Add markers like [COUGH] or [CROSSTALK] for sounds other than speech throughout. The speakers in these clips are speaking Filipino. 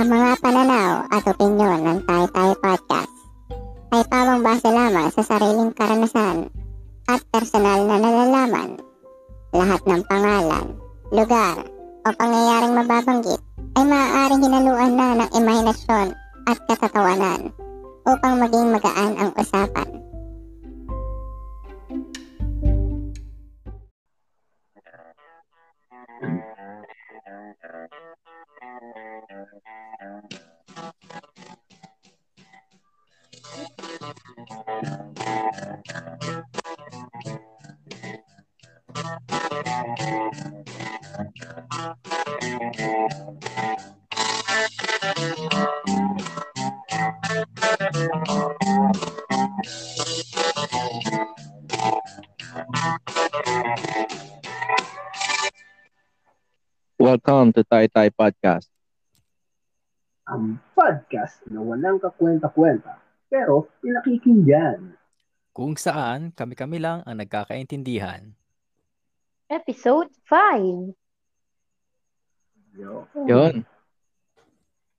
Ang mga pananaw at opinyon ng Tay Tay Podcast ay pawang base lamang sa sariling karanasan at personal na nalalaman. Lahat ng pangalan, lugar o pangyayaring mababanggit ay maaaring hinaluan na ng imahinasyon at katatawanan upang maging magaan ang usapan. Welcome to Tai Tai Podcast. Ang podcast na walang kakwenta-kwenta pero pinakikinggan. Kung saan kami-kami lang ang nagkakaintindihan. Episode 5. Yo. Yun.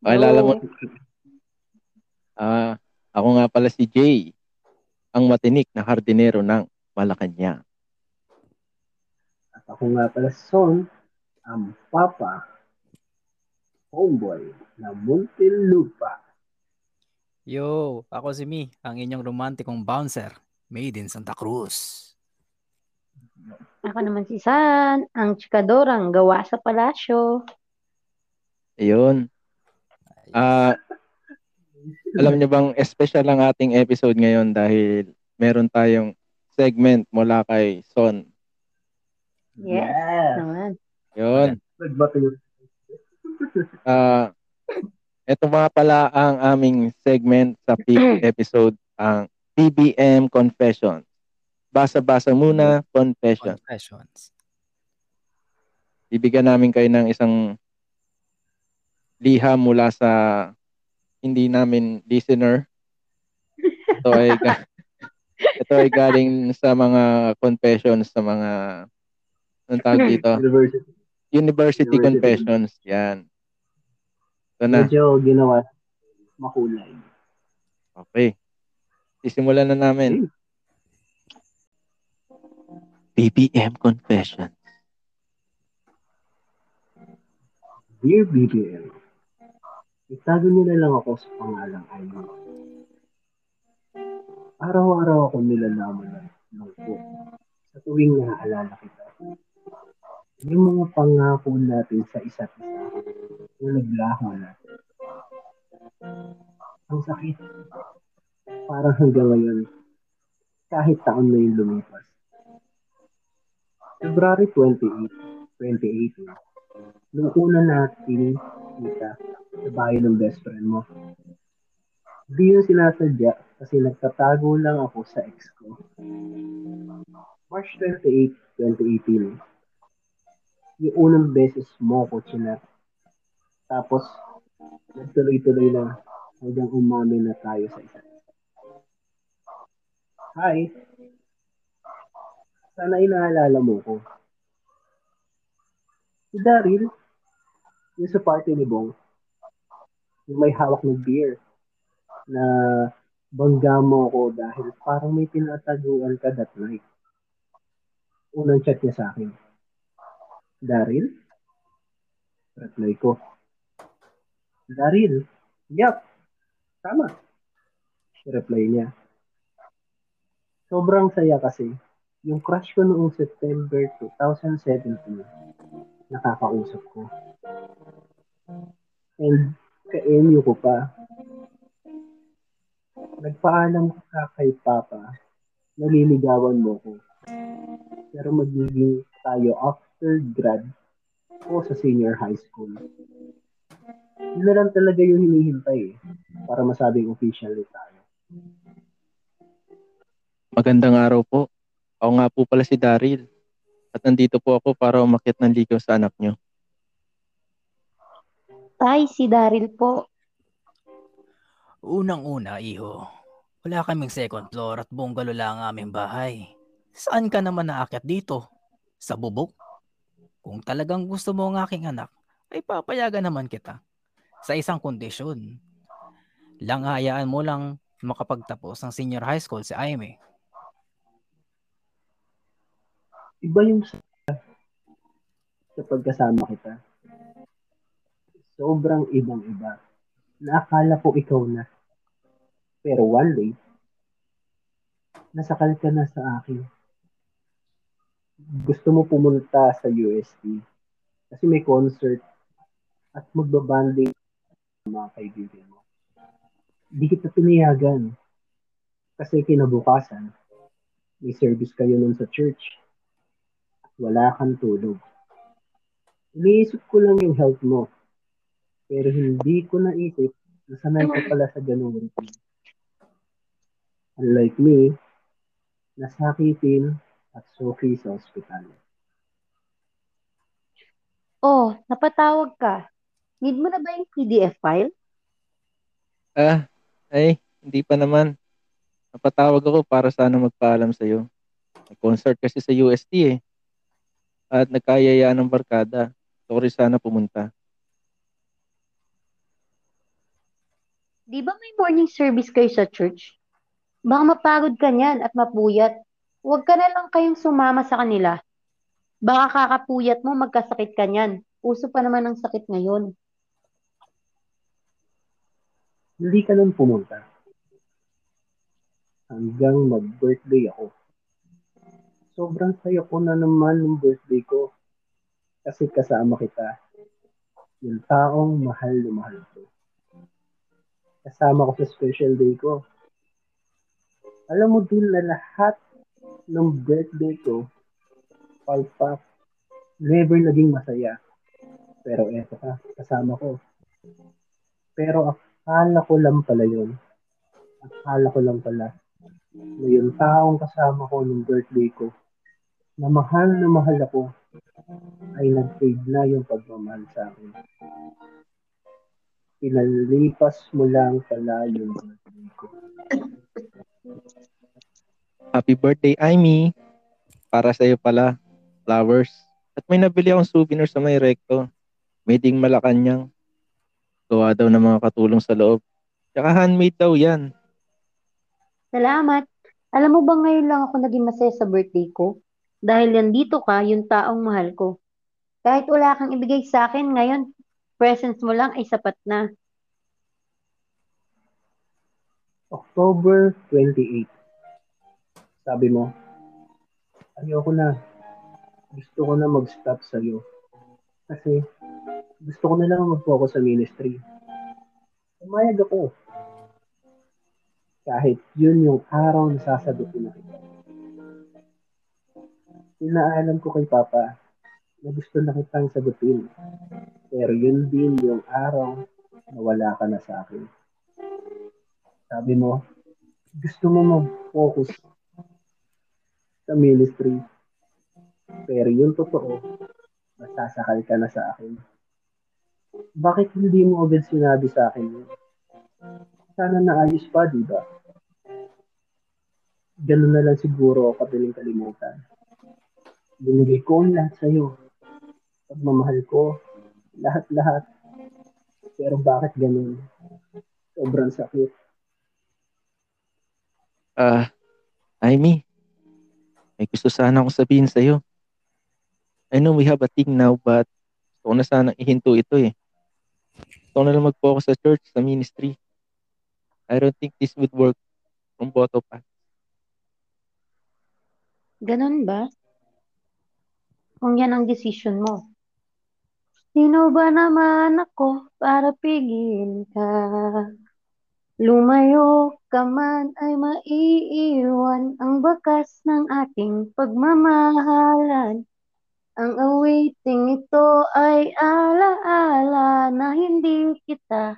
Pakilala mo. Ah, ako nga pala si Jay, ang matinik na hardinero ng Malacanang. At ako nga pala si Son, ang papa, homeboy na Muntinlupa. Yo, ako si Mi, ang inyong romantikong bouncer, made in Santa Cruz. Ako naman si San, ang chikadorang gawa sa palasyo. Ayun. Ah, alam niyo bang special ang ating episode ngayon dahil meron tayong segment mula kay Son. Yes. Naman. Yun. Nagbato yun. Ah, ito mga pala ang aming segment sa fifth [CLEARS THROAT] episode, ang PBM Confession. Basa-basa muna, confession. Confessions. Bibigyan namin kayo ng isang liha mula sa hindi namin listener. Ito ay ga- [LAUGHS] ito ay galing sa mga confessions sa mga anong tawag dito? University. University University. confessions. Yan. Ito na. Medyo ginawa makulay. Okay. Sisimulan na namin. BBM confession. Dear BBM, itago niyo na lang ako sa pangalang Aileen. Araw-araw ako nilalaman ng lungkot sa tuwing naaalala kita. Yung mga pangako natin sa isa't isa na naglaho natin. Ang sakit. Parang hanggang ngayon, kahit taon na yung lumipas. February 28, 2018, nung una natin kita sa bahay ng best friend mo. Hindi yun sinasadya kasi nagtatago lang ako sa ex ko. March 28, 2018, yung unang beses mo ko chinat. Tapos, nagtuloy-tuloy na hanggang umami na tayo sa isa. Hi! Sana inaalala mo ko. Si Daryl, yung sa party ni Bong, yung may hawak ng beer, na bangga mo ko dahil parang may pinataguan ka that night. Unang chat niya sa akin. Daryl? Reply ko. Daryl? Yup. Tama. Reply niya. Sobrang saya kasi yung crush ko noong September 2017 nakakausap ko. And ka-MU ko pa. Nagpaalam ka kay Papa naliligawan mo ko. Pero magiging tayo after grad o sa senior high school. Yun na lang talaga yung hinihintay eh, para masabing officially tayo. Magandang araw po. Ako nga po pala si Daryl. At nandito po ako para umakyat ng ligaw sa anak nyo. Tay, si Daryl po. Unang-una, iho. Wala kaming second floor at bungalow lang ang aming bahay. Saan ka naman naakyat dito? Sa bubok? Kung talagang gusto mo ang aking anak, ay papayagan naman kita. sa isang kondisyon. Lang hayaan mo lang makapagtapos ng senior high school si Aime. Iba yung sa, sa pagkasama kita. Sobrang ibang-iba. Naakala ko ikaw na. Pero one day, nasakal ka na sa akin. Gusto mo pumunta sa UST kasi may concert at magbabanding mga kaibigan mo. Hindi kita pinayagan kasi kinabukasan, may service kayo nun sa church wala kang tulog. Iniisip ko lang yung health mo. Pero hindi ko naisip na sanay ka pala sa ganung routine. Unlike me, nasakitin at suki sa ospital. Oh, napatawag ka. Need mo na ba yung PDF file? Ah, ay, hindi pa naman. Napatawag ako para sana magpaalam sa'yo. May concert kasi sa UST eh at nagkayaya ng barkada. Sorry sana pumunta. Di ba may morning service kayo sa church? Baka mapagod ka niyan at mapuyat. Huwag ka na lang kayong sumama sa kanila. Baka kakapuyat mo magkasakit ka niyan. Uso pa naman ang sakit ngayon. Hindi ka nun pumunta. Hanggang mag-birthday ako sobrang saya ko na naman ng birthday ko. Kasi kasama kita. Yung taong mahal na mahal ko. Kasama ko sa special day ko. Alam mo din na lahat ng birthday ko, palpak, never naging masaya. Pero eto ka, kasama ko. Pero akala ko lang pala yun. Akala ko lang pala na yung taong kasama ko ng birthday ko na mahal na mahal ako ay nag-fade na yung pagmamahal sa akin. Pinalipas mo lang pala yung birthday ko. Happy birthday, Amy! Para sa'yo pala, flowers. At may nabili akong souvenir sa may recto. Made in Malacanang. Gawa daw ng mga katulong sa loob. Tsaka handmade daw yan. Salamat. Alam mo ba ngayon lang ako naging masaya sa birthday ko? Dahil nandito ka, yung taong mahal ko. Kahit wala kang ibigay sa akin ngayon, presence mo lang ay sapat na. October 28. Sabi mo, ayoko na. Gusto ko na mag-stop sa'yo. Kasi gusto ko na lang mag-focus sa ministry. Umayag ako. Kahit yun yung araw na sasagutin na kita inaalam ko kay Papa na gusto na kitang sagutin. Pero yun din yung araw na wala ka na sa akin. Sabi mo, gusto mo mag-focus sa ministry. Pero yung totoo, masasakal ka na sa akin. Bakit hindi mo agad sinabi sa akin yun? Sana naayos pa, di ba? Ganun na lang siguro ako kadaling kalimutan. Binigay ko ang lahat sa'yo. Pagmamahal ko, lahat-lahat. Pero bakit ganun? Sobrang sakit. Ah, uh, Amy, may gusto sana akong sabihin sa'yo. I know we have a thing now, but gusto ko na sana ihinto ito eh. Gusto ko na lang mag-focus sa church, sa ministry. I don't think this would work from both of us. Ganon ba? kung yan ang decision mo. Sino ba naman ako para pigil ka? Lumayo ka man ay maiiwan ang bakas ng ating pagmamahalan. Ang awiting ito ay alaala na hindi kita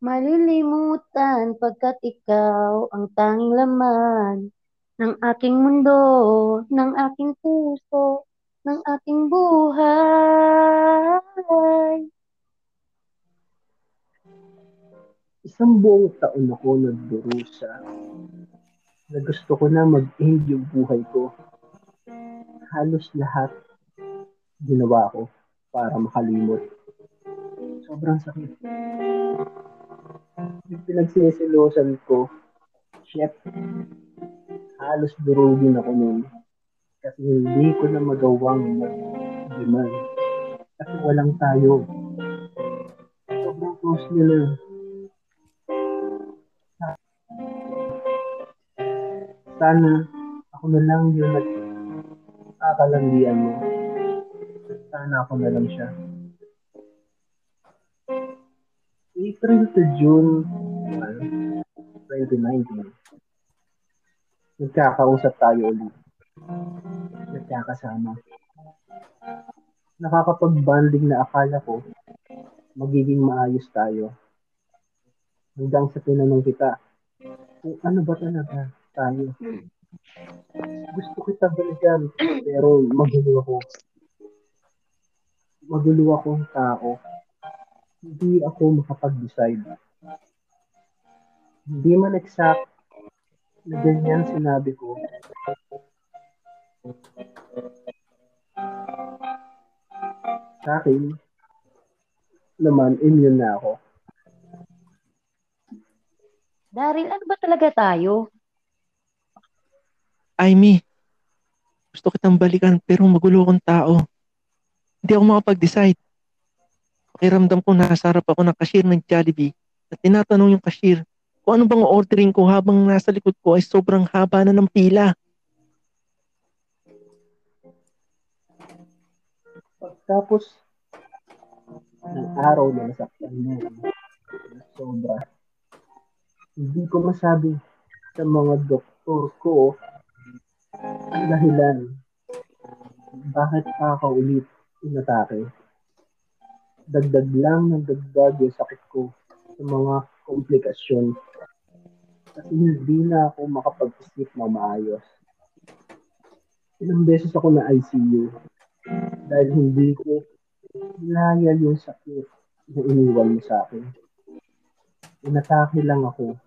malilimutan pagkat ikaw ang tanging laman ng aking mundo, ng aking puso, ng ating buhay. Isang buong taon ako nagdurusa na gusto ko na mag-end yung buhay ko. Halos lahat ginawa ko para makalimot. Sobrang sakit. Yung pinagsisilosan ko, shit, halos durugin ako nun. Kasi hindi ko na magawang mag-demand. Kasi walang tayo. Sobrang close nila. Sana ako na lang yung nag-akalandian mo. Sana ako na lang siya. April to June ano, 2019. Nagkakausap tayo ulit. Nagkakasama. Nakakapag-banding na akala ko magiging maayos tayo. Hanggang sa tinanong kita, kung ano ba talaga tayo. Gusto kita balikan, pero magulo ako. Magulo akong tao. Hindi ako makapag-decide. Hindi man exact na ganyan sinabi ko. Sa akin, naman, immune na ako. Daryl, ano ba talaga tayo? Amy, gusto kitang balikan pero magulo akong tao. Hindi ako makapag-decide. Pakiramdam ko nasa harap ako ng cashier ng Jollibee at tinatanong yung cashier kung ano bang ordering ko habang nasa likod ko ay sobrang haba na ng pila. Pagtapos ng araw na nasaktan mo, sobra, hindi ko masabi sa mga doktor ko dahilan bakit kakaulit inatake. Dagdag lang ng dagdag yung sakit ko sa mga komplikasyon. Kasi hindi na ako makapag-isip na maayos. Ilang beses ako na ICU dahil hindi ko naya yung sakit na iniwan mo sa akin. Inatake lang ako.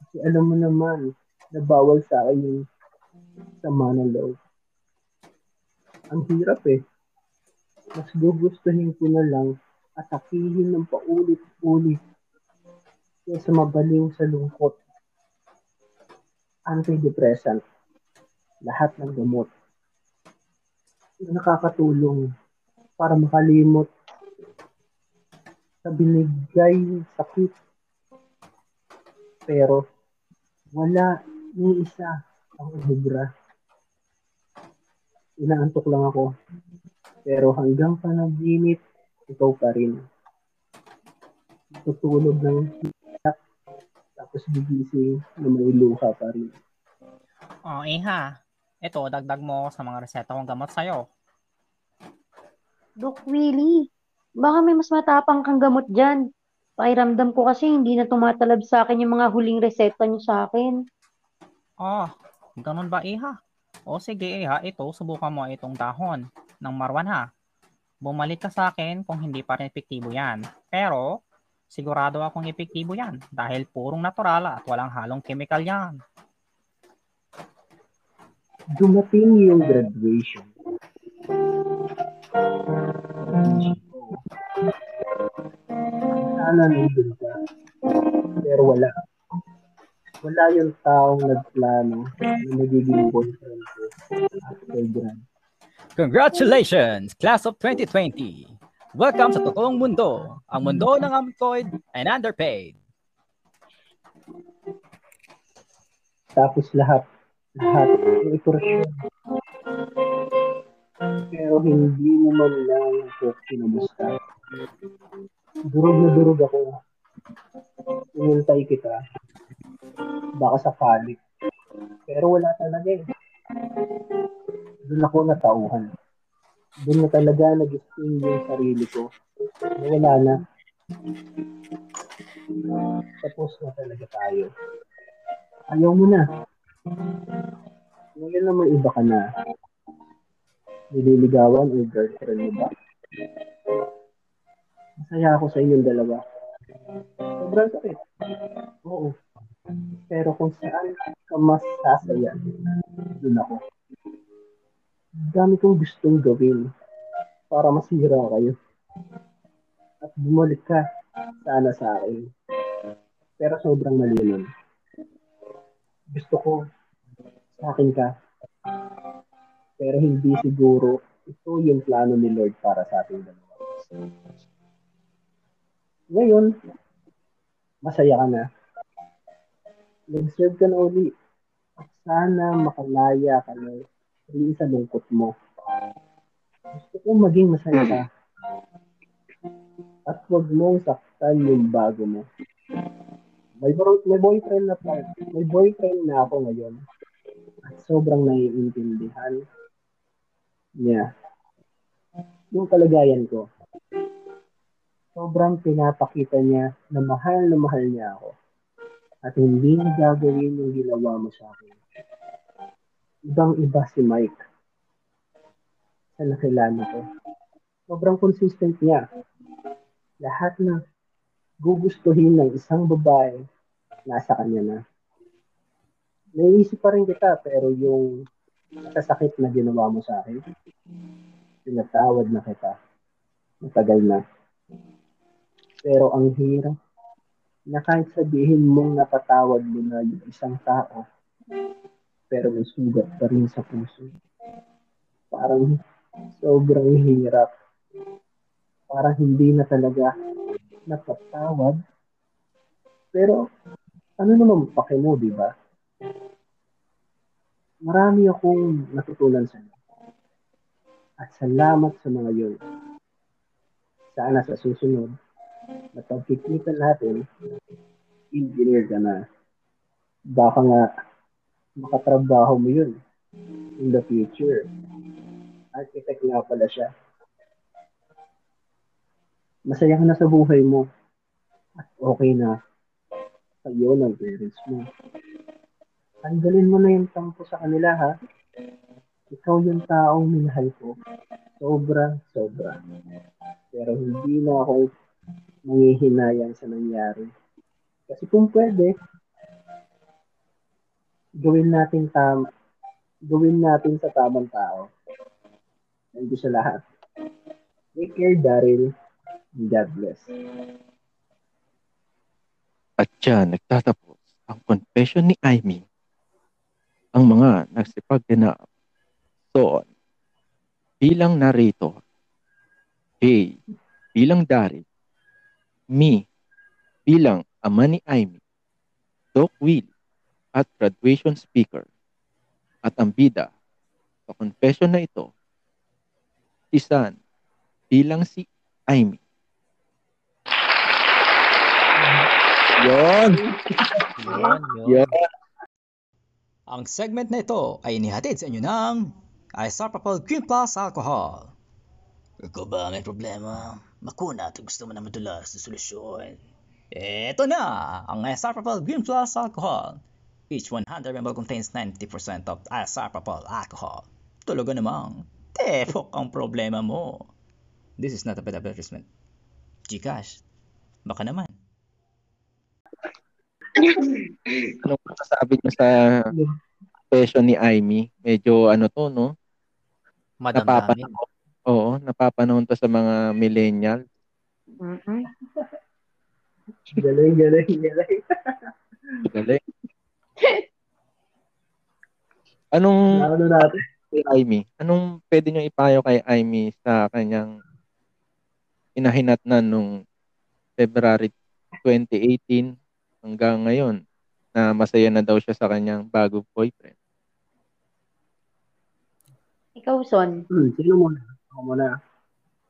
Kasi alam mo naman na bawal sa akin yung sama ng loob. Ang hirap eh. Mas gugustuhin ko na lang atakihin ng paulit-ulit kaysa mabaliw sa lungkot. Antidepressant. Lahat ng gamot. Nakakatulong para makalimot sa binigay sakit. Pero wala ni isa ang ubra. Inaantok lang ako. Pero hanggang panaginip, ikaw pa rin. Tutulog ng tapos gigising na may luha pa rin. Oh, iha. Ito, dagdag mo sa mga reseta kong gamot sa'yo. Doc Willie, baka may mas matapang kang gamot dyan. Pakiramdam ko kasi hindi na tumatalab sa akin yung mga huling reseta niyo sa akin. Oh, ganun ba, iha? O sige, iha, ito, subukan mo itong dahon ng marwan ha. Bumalik ka sa akin kung hindi pa rin epektibo yan. Pero, sigurado akong epektibo yan dahil purong natural at walang halong chemical yan. Dumating yung graduation. Sana nandun ka. Pero wala. Wala yung taong nagplano na magiging boyfriend ko after grad. Congratulations, Class of 2020! Welcome sa totoong mundo, ang mundo ng employed and underpaid. Tapos lahat, lahat, may portion. Pero hindi mo man lang ako kinamusta. Durog na durog ako. Inintay kita. Baka sa palit. Pero wala talaga eh. Doon ako natauhan. Doon na talaga nag-sting yung sarili ko. Wala na. Tapos na talaga tayo. Ayaw mo na. Ngayon naman iba ka na. Nililigawan o girlfriend mo ba? Masaya ako sa inyong dalawa. Sobrang sakit. Oo. Pero kung saan ka mas sasaya, doon ako. Dami kong gustong gawin para masira kayo. At bumalik ka sana sa akin. Pero sobrang mali nun. Gusto ko, sa akin ka. Pero hindi siguro ito yung plano ni Lord para sa ating dalawa. Ngayon, masaya ka na. Nag-serve ka na uli. Sana makalaya ka na rin sa lungkot mo. Gusto ko maging masaya ka. At huwag mong saktan yung bago mo. May, bro- may boyfriend na pa. May boyfriend na ako ngayon. At sobrang naiintindihan niya yung kalagayan ko. Sobrang pinapakita niya na mahal na mahal niya ako. At hindi niya gagawin yung ginawa mo sa akin. Ibang iba si Mike. Sa nakilala ko. Sobrang consistent niya. Lahat na gugustuhin ng isang babae, nasa kanya na. Naiisip pa rin kita, pero yung masasakit na ginawa mo sa akin, pinatawad na kita. Matagal na. Pero ang hirap na kahit sabihin mong napatawad mo na yung isang tao, pero may sugat pa rin sa puso. Parang sobrang hirap. Parang hindi na talaga napatawad. Pero ano naman pake mo, di ba? Marami akong natutunan sa iyo. At salamat sa mga yun. Sana sa susunod, na pagkikita natin, engineer ka na. Baka nga makatrabaho mo yun in the future. Architect nga pala siya. Masaya ka na sa buhay mo. At okay na sa'yo ng parents mo. Tanggalin mo na yung tampo sa kanila ha. Ikaw yung taong minahal ko. Sobra, sobra. Pero hindi na ako nangihinayang sa nangyari. Kasi kung pwede, gawin natin tam gawin natin sa tamang tao. Thank you sa lahat. Take care, Daryl. God bless. At dyan, nagtatapos ang confession ni Amy. Ang mga nagsipagganap. So, bilang narrator, Jay bilang Daryl, me bilang ama ni Amy, Doc Will at graduation speaker, at ang bida sa confession na ito, si San bilang si Amy. Yon! Yon! Ang segment na ito ay inihatid sa inyo ng Isopropyl Green Plus Alcohol. Ikaw ba may problema? Makuna at gusto mo na madulas sa solusyon. Ito na ang Isopropyl Green Plus Alcohol. Each 100 ml contains 90% of isopropyl alcohol. Talaga namang, tepok ang problema mo. This is not a bad advertisement. Gcash, baka naman. Anong masasabi niyo sa confession ni Amy? Medyo ano to, no? Madamdamin. Napapanahon. Oo, napapanahon to sa mga millennial. Galing, galing, galing. Galing. Anong Ano natin? kay Amy? Anong pwede niyong ipayo kay Amy sa kanyang inahinat na nung February 2018 hanggang ngayon na masaya na daw siya sa kanyang bago boyfriend? Ikaw, Son. Hmm, sino muna? Ako muna.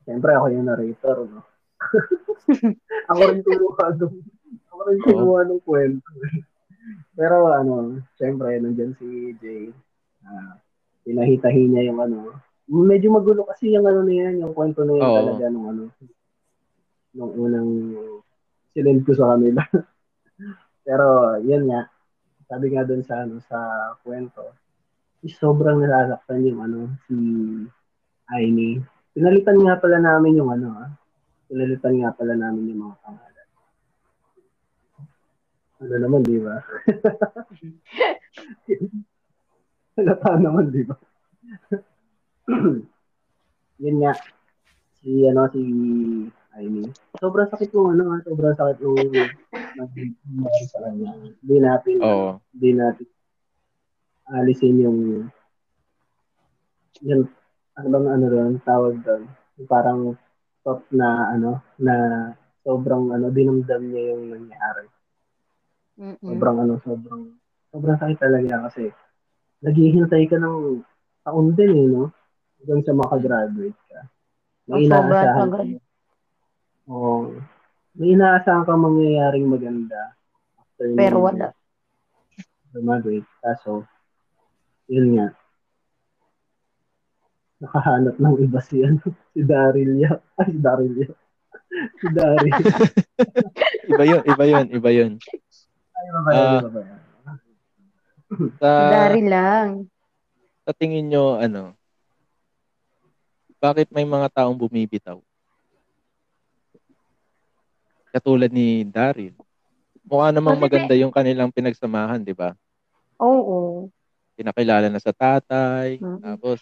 Siyempre, ako yung narrator, no? [LAUGHS] ako rin kumuha nung, ako rin kumuha nung kwento. Pero ano, siyempre, nandyan si Jay. Ah, pinahitahi niya yung ano. Medyo magulo kasi yung ano na yan, yung kwento na yan Oo. talaga nung ano. Nung unang sinend ko sa kanila. [LAUGHS] Pero, yun nga. Sabi nga dun sa ano sa kwento, is sobrang nasasaktan yung ano si Aini. Pinalitan nga pala namin yung ano ah. Pinalitan nga pala namin yung mga pangalan. Ano naman, di ba? [LAUGHS] Halata naman, di ba? [CLEARS THROAT] Yun nga. Si ano si Aini. Sobrang sakit nung ano ah, sobrang sakit nung nangyari sa kanya. Hindi natin, Oo. hindi natin alisin yung yung ano bang ano doon, tawag doon. Parang top na ano, na sobrang ano, dinamdam niya yung nangyari. Mm-mm. Sobrang ano, sobrang sobrang sakit talaga kasi naghihintay ka ng taon din eh, no? Hanggang sa makagraduate ka. May inaasahan ka. Oo. May inaasahan ka mangyayaring maganda after Pero wala. Graduate. Kaso, yun nga. Nakahanap ng iba si ano, si Daryl Yap. Ay, si Daryl Yap. si Daryl. Iba yun, iba yun, iba yun. Ay, iba ba yan? Ah. Iba ba yan? Sa, Dari lang. sa tingin nyo, ano, bakit may mga taong bumibitaw? Katulad ni Daryl. Mukha namang Kasi maganda yung kanilang pinagsamahan, di ba? Oo. Pinakilala na sa tatay, Mm. tapos,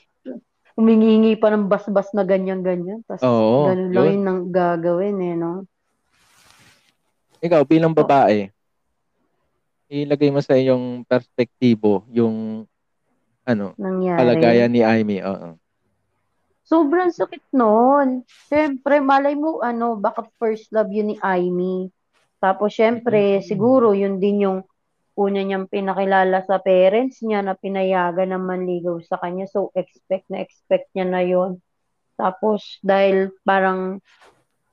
Humingi pa ng basbas na ganyan-ganyan. Tapos Oo, ganun lang yun. yung nang gagawin eh, no? ikaw bilang babae, ilagay mo sa iyong perspektibo yung ano, Nangyari. kalagayan ni Amy. Oo. Sobrang sakit nun. Siyempre, malay mo, ano, baka first love yun ni Aimee. Tapos, syempre, siguro, yun din yung una niyang pinakilala sa parents niya na pinayagan na manligaw sa kanya. So, expect na expect niya na yun. Tapos, dahil parang,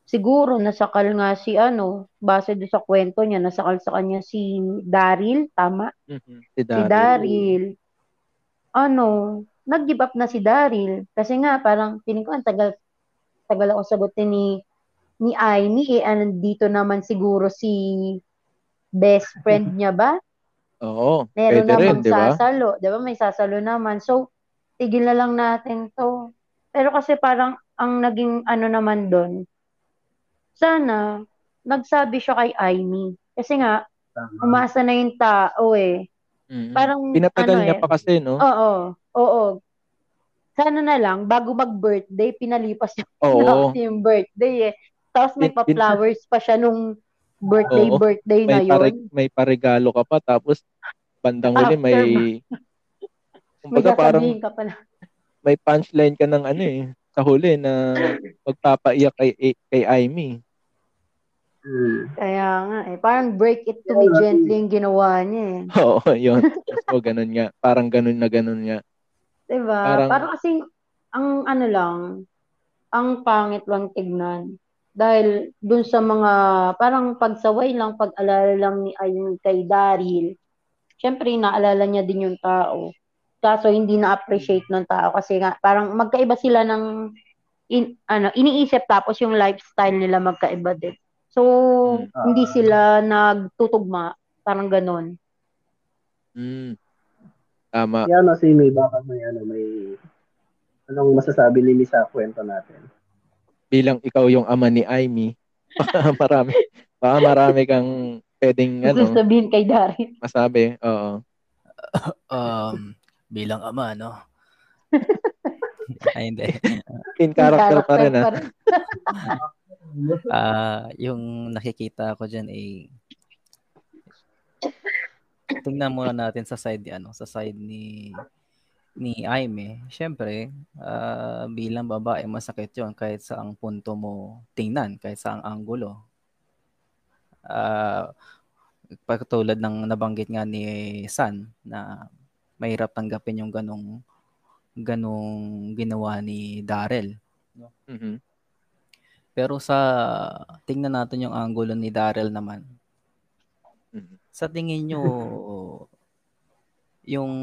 siguro, nasakal nga si, ano, base doon sa kwento niya, nasakal sa kanya si Daryl, tama? Mhm. Si si Daryl. Daryl, ano, nag-give up na si Daryl. Kasi nga, parang, piling ko, ang tagal, tagal ako sagutin ni, ni Aimee, eh, andito naman siguro si best friend [LAUGHS] niya ba? Oo. Meron Pwede rin, di ba? sasalo. Di ba? May sasalo naman. So, tigil na lang natin to. Pero kasi parang, ang naging ano naman doon, sana, nagsabi siya kay Aimee. Kasi nga, Tama. umasa na yung tao eh. Mhm. Parang, Pinatagal ano niya eh, pa kasi, no? Oo, oo. Sana na lang, bago mag-birthday, pinalipas [LAUGHS] niya yung birthday eh. Tapos may pa-flowers pa siya nung birthday, Oo. birthday na May, yun. pare- may paregalo ka pa, tapos bandang huli After may... May Kumbaga parang ka pala. may punchline ka ng ano eh, sa huli na magpapaiyak kay, kay Amy. Hmm. Kaya nga eh. Parang break it to me gently yung ginawa niya eh. [LAUGHS] Oo, yun. So, ganun nga. Parang ganun na ganun nga. Diba? Parang- Parang, kasi, ang ano lang, ang pangit lang tignan. Dahil dun sa mga, parang pagsaway lang, pag-alala lang ni Ayun kay Daryl, syempre naalala niya din yung tao. Kaso hindi na-appreciate ng tao kasi nga, parang magkaiba sila ng, in, ano, iniisip tapos yung lifestyle nila magkaiba din. So, Mm. hindi sila nagtutugma. Parang ganon. Mm. Tama. Kaya ano, si May, baka may ano, may anong masasabi ni sa kwento natin? Bilang ikaw yung ama ni Amy, baka [LAUGHS] marami, baka marami kang pwedeng Gusto ano, sabihin kay Daryl. masabi. Oo. [LAUGHS] Um, bilang ama, no? [LAUGHS] Ay, hindi. In character pa rin, ah. Ah, yung nakikita ko diyan ay tingnan muna natin sa side ni ano, sa side ni ni Aime. Syempre, ah, bilang babae masakit 'yon kahit sa ang punto mo tingnan, kahit sa ang anggulo. Ah, pagtulad ng nabanggit nga ni San na mahirap tanggapin yung ganong ganong ginawa ni Darrell. Mhm. Pero sa tingnan natin yung angulo ni Darrell naman. Mhm. Sa tingin nyo, [LAUGHS] yung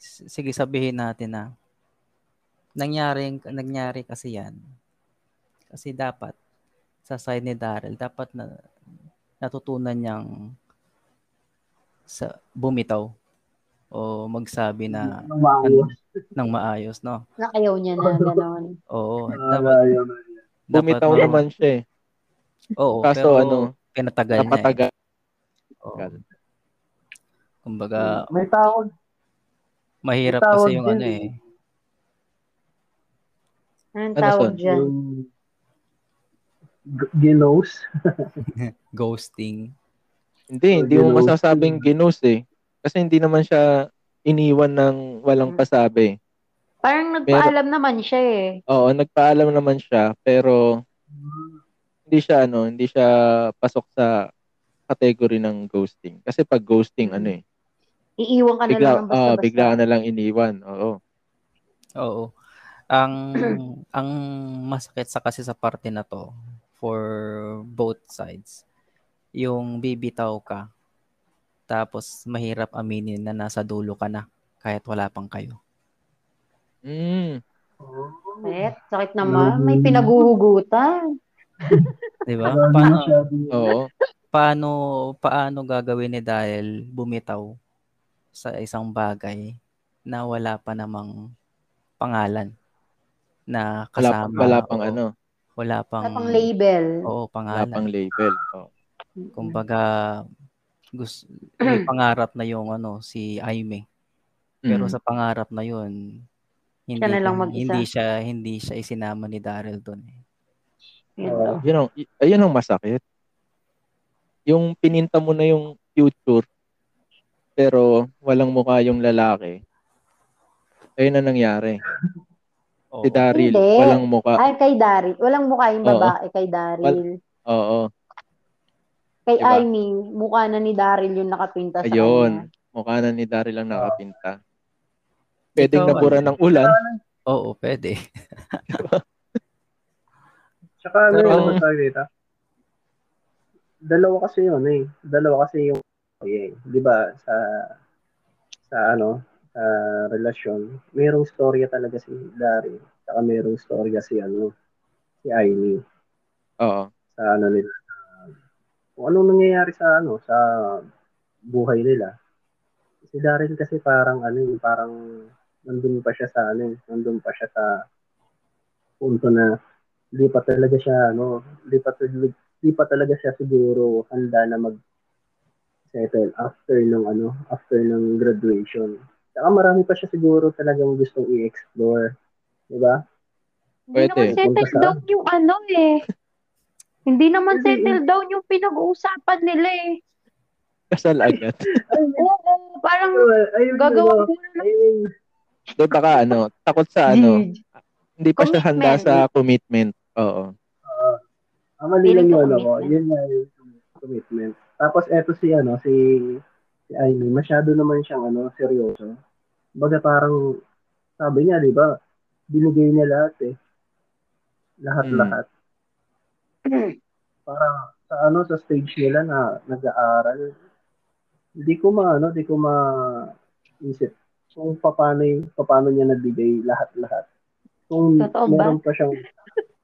sige sabihin natin na nangyari nangyari kasi yan. Kasi dapat sa side ni Darrell dapat na natutunan niyang sa bumitaw o magsabi na Anong maayos? [LAUGHS] ng maayos, no? Nakayaw niya na gano'n. [LAUGHS] Oo, Ah, dapat, na Bumitaw ma- naman siya eh. Oo, Kaso pero ano, pinatagal niya. eh. Oo. Kumbaga, May tawag. Mahirap May tawag kasi yung din ano eh. Anong Ano, tawag son? dyan? G- ginos. [LAUGHS] Ghosting. Hindi, Or hindi mo masasabing ginos eh. Kasi hindi naman siya iniwan ng walang Mm. pasabi. Parang nagpaalam naman siya eh. Oo, nagpaalam naman siya, pero hindi siya ano, hindi siya pasok sa category ng ghosting. Kasi pag ghosting, ano eh, Iiwan ka na bigla, lang ng ah, basta-basta. bigla ka na lang iniwan. Oo. Oo. Ang [CLEARS THROAT] ang masakit sa kasi sa parte na to for both sides. Yung bibitaw ka tapos mahirap aminin na nasa dulo ka na kahit wala pang kayo. Mm. Eh, sakit naman. May pinaguhugutan. [LAUGHS] 'Di ba? Paano. Oo. paano paano gagawin ni dahil bumitaw sa isang bagay na wala pa namang pangalan na Wala, kasama wala pang oo, ano, wala pang At ang label. oo wala pangalan pang label. Oo. kumbaga gus [CLEARS THROAT] may pangarap na yung ano si Aime pero Mm. sa pangarap na yun hindi Siya na lang mag-isa. hindi siya hindi siya isinama ni Daryl doon eh. Lang. Yun ang, ayun ang masakit. Yung pininta mo na yung future, pero walang mukha yung lalaki. Ayun ang nangyari. Oo. Si Daryl, Hindi. walang mukha. Ay, kay Daryl. Walang mukha yung Oo. babae kay Daryl. Oo. Kay Diba? Amy, mukha na ni Daryl yung nakapinta sa Ayun. kanya. Mukha na ni Daryl ang nakapinta. Pwedeng Ikaw, nabura ng ulan. Oo, pwede. Tsaka ano Pero- yung naman tayo dito? Dalawa kasi yun eh. Dalawa kasi yung eh, di ba sa sa ano sa relasyon mayroong storya talaga si Daryl saka mayroong storya si ano si Aimee. Oo. sa ano nila kung anong nangyayari sa ano sa buhay nila. Si Daryl kasi parang ano parang nandun pa siya sa ano nandun pa siya sa punto na hindi pa talaga siya ano hindi pa hindi pa talaga siya siguro handa na mag settle after ng ano after ng graduation Saka marami pa siya siguro talagang gustong i-explore. Di ba? Hindi naman settle saan? down yung ano eh. Hindi naman settle down yung pinag-uusapan nila eh. Kasal agad. [LAUGHS] Oo, parang Ayun, gagawa ano, mo na lang. Doon baka ano, takot sa ano, Gig. hindi pa siya handa Commitment. sa commitment. Oo. ang mali Feeling lang yun ako. commitment. Yun nga yung commitment. Tapos eto si ano, si si Amy, masyado naman siyang ano, seryoso. Baga parang sabi niya, di ba? Binigay niya lahat eh. Lahat-lahat. Para sa ano sa stage nila na nag-aaral. Hindi ko maano, hindi ko ma isip kung paano yung, paano niya nabigay lahat-lahat. Kung Totoo ba? meron pa siyang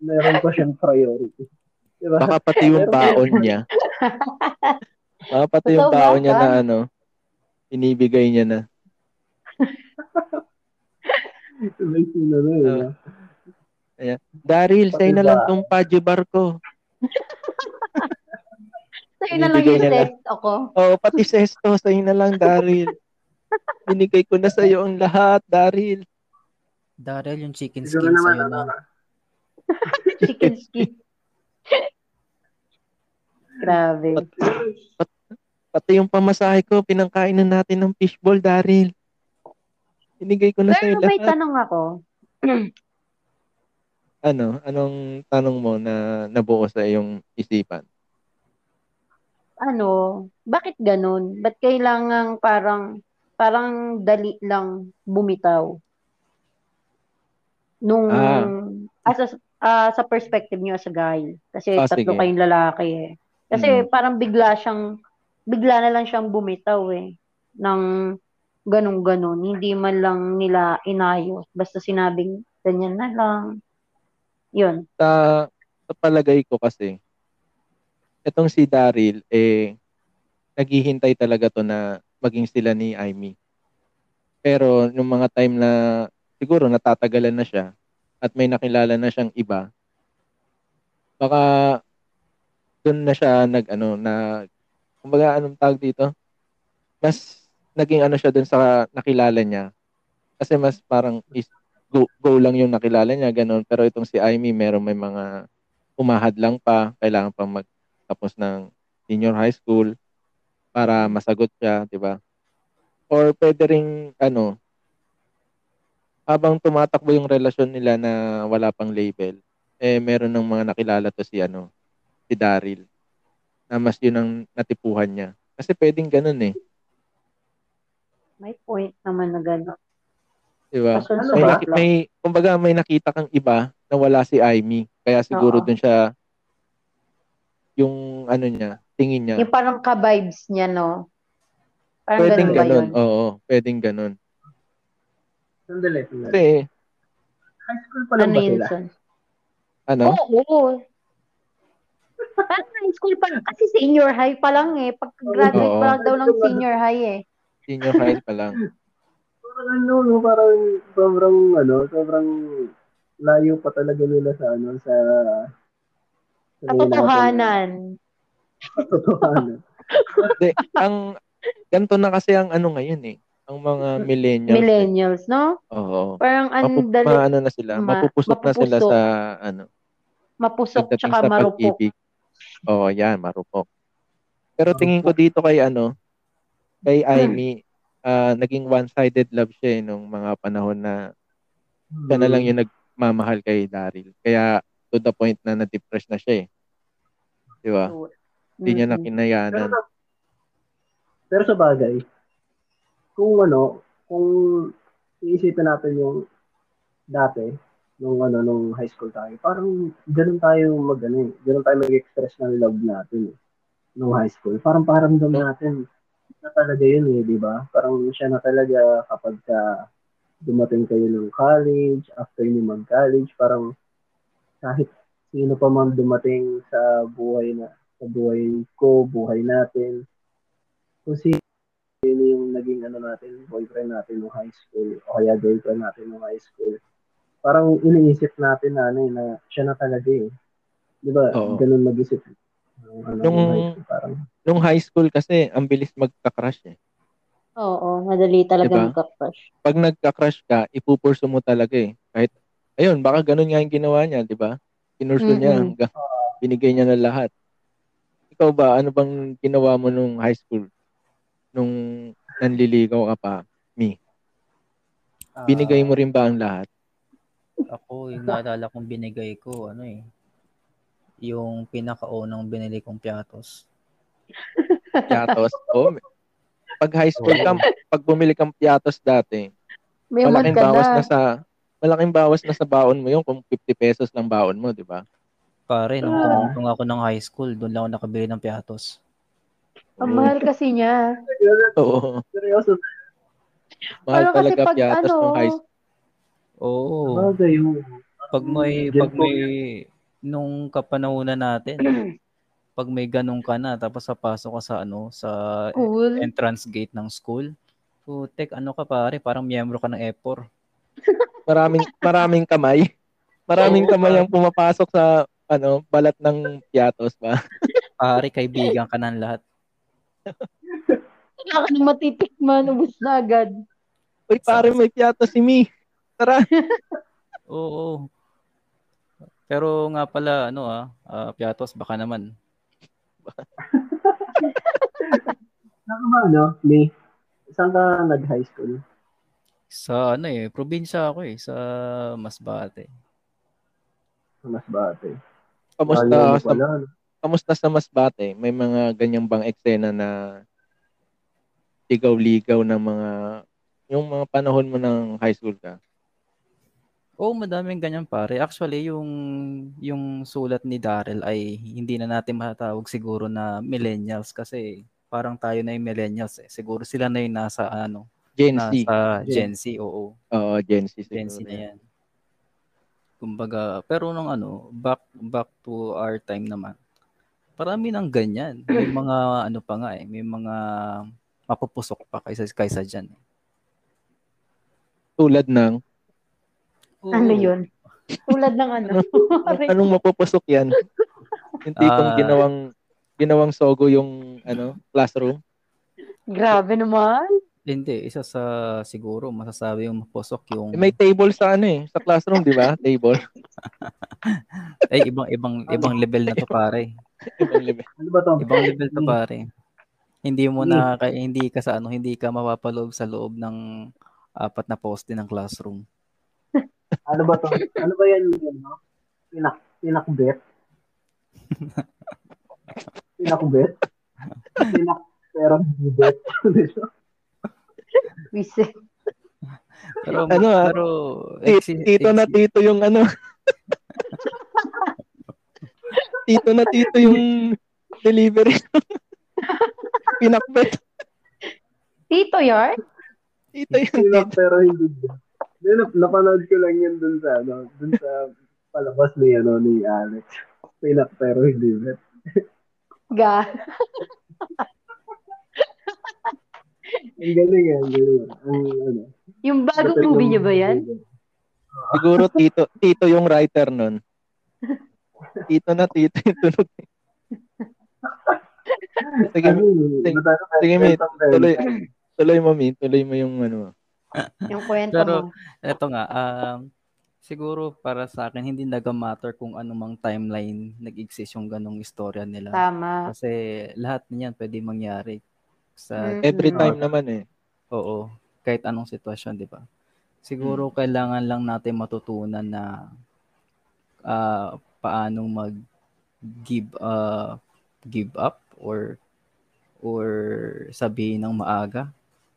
meron pa siyang priority. Diba? Baka pati yung [LAUGHS] baon niya. Baka pati yung baon niya na ano, inibigay niya na. May sino na yun. Oo. ah. Daryl, Pati sa'yo na lang tong Padyo bar ko. [LAUGHS] Sa'yo na lang yung text ako. Oo, pati sesto, sa'yo na lang, Daryl. Binigay ko na sa'yo ang lahat, Daryl. Daryl, yung chicken skin sa'yo ano, na. [LAUGHS] Chicken skin. Grabe. Pati yung pamasahe ko, pinangkain na natin ng fishball, Daryl. Binigay ko na sa'yo Pero may lahat. tanong ako. [CLEARS THROAT] Ano? Anong tanong mo na nabuo sa iyong isipan? Ano, bakit ganun? Ba't kailangang parang, parang dali lang bumitaw? Nung, Ah. as a, ah, sa perspective niyo as a guy. Kasi Ah, tatlo sige. kayong lalaki eh. Kasi Mm. parang bigla siyang, bigla na lang siyang bumitaw eh. Ng ganun-ganun. Hindi man lang nila inayos. Basta sinabing ganyan na lang. Yun. Sa, sa palagay ko kasi, itong si Daryl, eh, naghihintay talaga to na maging sila ni Amy. Pero, nung mga time na, siguro natatagalan na siya, at may nakilala na siyang iba, baka, doon na siya nag, ano, na, kumbaga, anong tawag dito? Mas, naging ano siya doon sa nakilala niya. Kasi mas parang is, go, go lang yung nakilala niya, ganun. Pero itong si Amy, meron may mga umahad lang pa, kailangan pa magtapos ng senior high school para masagot siya, di ba? Or pwede ring, ano, habang tumatakbo yung relasyon nila na wala pang label, eh meron ng mga nakilala to si ano, si Daryl. Na mas yun ang natipuhan niya. Kasi pwedeng ganun eh. May point naman na gano'n. Di ba? Pasyon Ano may, ba? naki- may, kumbaga may nakita kang iba na wala si Amy. Kaya siguro Oo. dun siya, yung ano niya, tingin niya. Yung parang ka-vibes niya, no? Parang Pwedeng ganun ba ganun. yun? Oo, pwedeng ganun. Sandali, sandali. Kasi, High school pa lang Ano ba yun, sila? son? ano, Oo. Parang high school pa lang. Kasi senior high pa lang eh. Pag-graduate Oo. pa lang daw ng senior high eh. senior high pa lang. Parang ano, no, parang sobrang, ano, sobrang layo pa talaga nila sa, ano, sa... sa Katotohanan. Katotohanan. Hindi, ang, ganito na kasi ang ano ngayon eh. Ang mga millennials. Millennials, no? Oo. Parang ang dali, maano na sila, ma- mapupusok na sila mapupusok. sa ano, mapusok pagdating tsaka sa marupok. pag-ibig. Oo, yan, marupok. Pero tingin ko dito kay ano, kay Amy, ah, naging one-sided love siya eh, nung mga panahon na siya na lang yung nagmamahal kay Daryl. Kaya to the point na na-depress na siya eh. Di ba? Hindi niya na. Pero kinayanan. sa, pero sa bagay, kung ano, kung iisipin natin yung dati, nung ano, nung high school tayo, parang ganun tayo mag, ano, eh, ganun tayo mag-express ng love natin eh, nung high school. Parang paramdam natin, na talaga yun eh, di ba? Parang siya na talaga kapag ka dumating kayo ng college, after niyo mag-college, parang kahit sino pa man dumating sa buhay na sa buhay ko, buhay natin, kung sino yung naging ano natin, boyfriend natin nung high school, o kaya girlfriend natin nung high school, parang iniisip natin na ano eh, na siya na talaga eh. Di ba? Oo. Ganun mag-isip. Nung, ano, Nung- high school, parang, Nung high school kasi, ang bilis magka-crush eh. Oo, madali talaga Diba? magka-crush. Pag nagka-crush ka, ipupurso mo talaga eh. Kahit, ayun, baka ganun nga yung ginawa niya, di ba? Pinurso niya Mm-mm. hanggang binigay niya na lahat. Ikaw ba, ano bang ginawa mo nung high school? Nung nanliligaw ka pa, me? Binigay mo rin ba ang lahat? Ako, yung naalala kong binigay ko, ano eh, yung pinakaunang binili kong piatos. [LAUGHS] Piatos? Oo. pag high school ka, pag bumili kang piatos dati, May malaking bawas na. na sa malaking bawas na sa baon mo yun kung 50 pesos lang baon mo, di ba? Pare, nung Ah. ako ng high school, doon lang ako nakabili ng piatos. Ang mahal kasi niya. Oo. seryoso, Mahal Pero kasi talaga pag piatos ano, nung high school. Oo. bagay yung, Pag may, pag may, nung kapanahunan natin, [CLEARS THROAT] pag may ganun ka na, tapos papasok ka sa ano, sa cool. entrance gate ng school, putek, ano ka pare, parang miyembro ka ng E4. [LAUGHS] Maraming maraming kamay. Maraming kamay ang pumapasok sa ano, balat ng piatos ba? [LAUGHS] Pare, kaibigan ka ng lahat. Wala ka na matitikman, ubus na agad. Uy, pare, may piatos si Mi. Tara. [LAUGHS] Oo. Pero nga pala, ano ah, ah, piatos, baka naman. [LAUGHS] Saan ba, ano, May? Saan ka nag-high school? Sa ano eh, probinsya ako eh, sa Masbate. Sa Masbate. Kamusta sa no? kamusta sa Masbate? May mga ganyang bang eksena na ligaw-ligaw ng mga yung mga panahon mo ng high school ka? Oo, madaming ganyan pare. Actually, yung yung sulat ni Daryl ay hindi na natin matatawag siguro na millennials kasi parang tayo na yung millennials eh. Siguro sila na yung nasa ano, Gen Z. nasa Gen Z, oo. Oo, Gen Z. Gen Z na yan. Kumbaga, pero nung ano, back back to our time naman. Marami ng ganyan. May [CLEARS THROAT] mga ano pa nga eh, may mga mapupusok pa kaysa kaysa diyan. Tulad ng Ano yun? Tulad ng ano? [LAUGHS] Anong, anong mapupusok yan? Yung tipong Ah. ginawang ginawang sogo yung ano classroom. Grabe naman. Hindi, isa sa siguro masasabi yung mapusok yung Eh, may table sa ano eh, sa classroom, di ba? Table. [LAUGHS] Ay, ibang ibang ibang level na to pare. Ibang level. Ano ba to? Ibang level to pare. Hindi mo Hmm. na kay hindi ka sa ano, hindi ka mapapaloob sa loob ng apat na poste ng classroom. Ano ba to? Ano ba yan? Ano? Pinak, pinakbet? pinakbet? Pinak, pero hindi bet. Wise. [LAUGHS] Pero Ano, ah, pero exi- Tito na exi- tito yung ano. [LAUGHS] tito na tito yung delivery. Pinakbet. Tito yard? Tito yung Pinak, pero hindi bet. Hindi, nap- napanood ko lang yun dun sa, ano, dun sa palabas ni, ano, ni Alex. Pinak, pero hindi bet. [LAUGHS] Ga. Ang galing yan, galing. Ang, ano. Yung bagong movie niya ba yan? Siguro tito, tito yung writer nun. Tito na tito yung tunog. Sige, Ano, sige, sige, tuloy, tuloy mo, Mi. Tuloy mo yung ano. [LAUGHS] Yung kwento Pero, mo. eto nga, um, siguro para sa akin, hindi nag-matter kung anumang timeline nag-exist yung ganong istorya nila. Tama. Kasi lahat niyan pwede mangyari. Sa, Mm. Every time naman eh. oo, kahit anong sitwasyon, di ba? Siguro kailangan lang natin matutunan na ah paanong mag give uh, give up or or sabihin ng maaga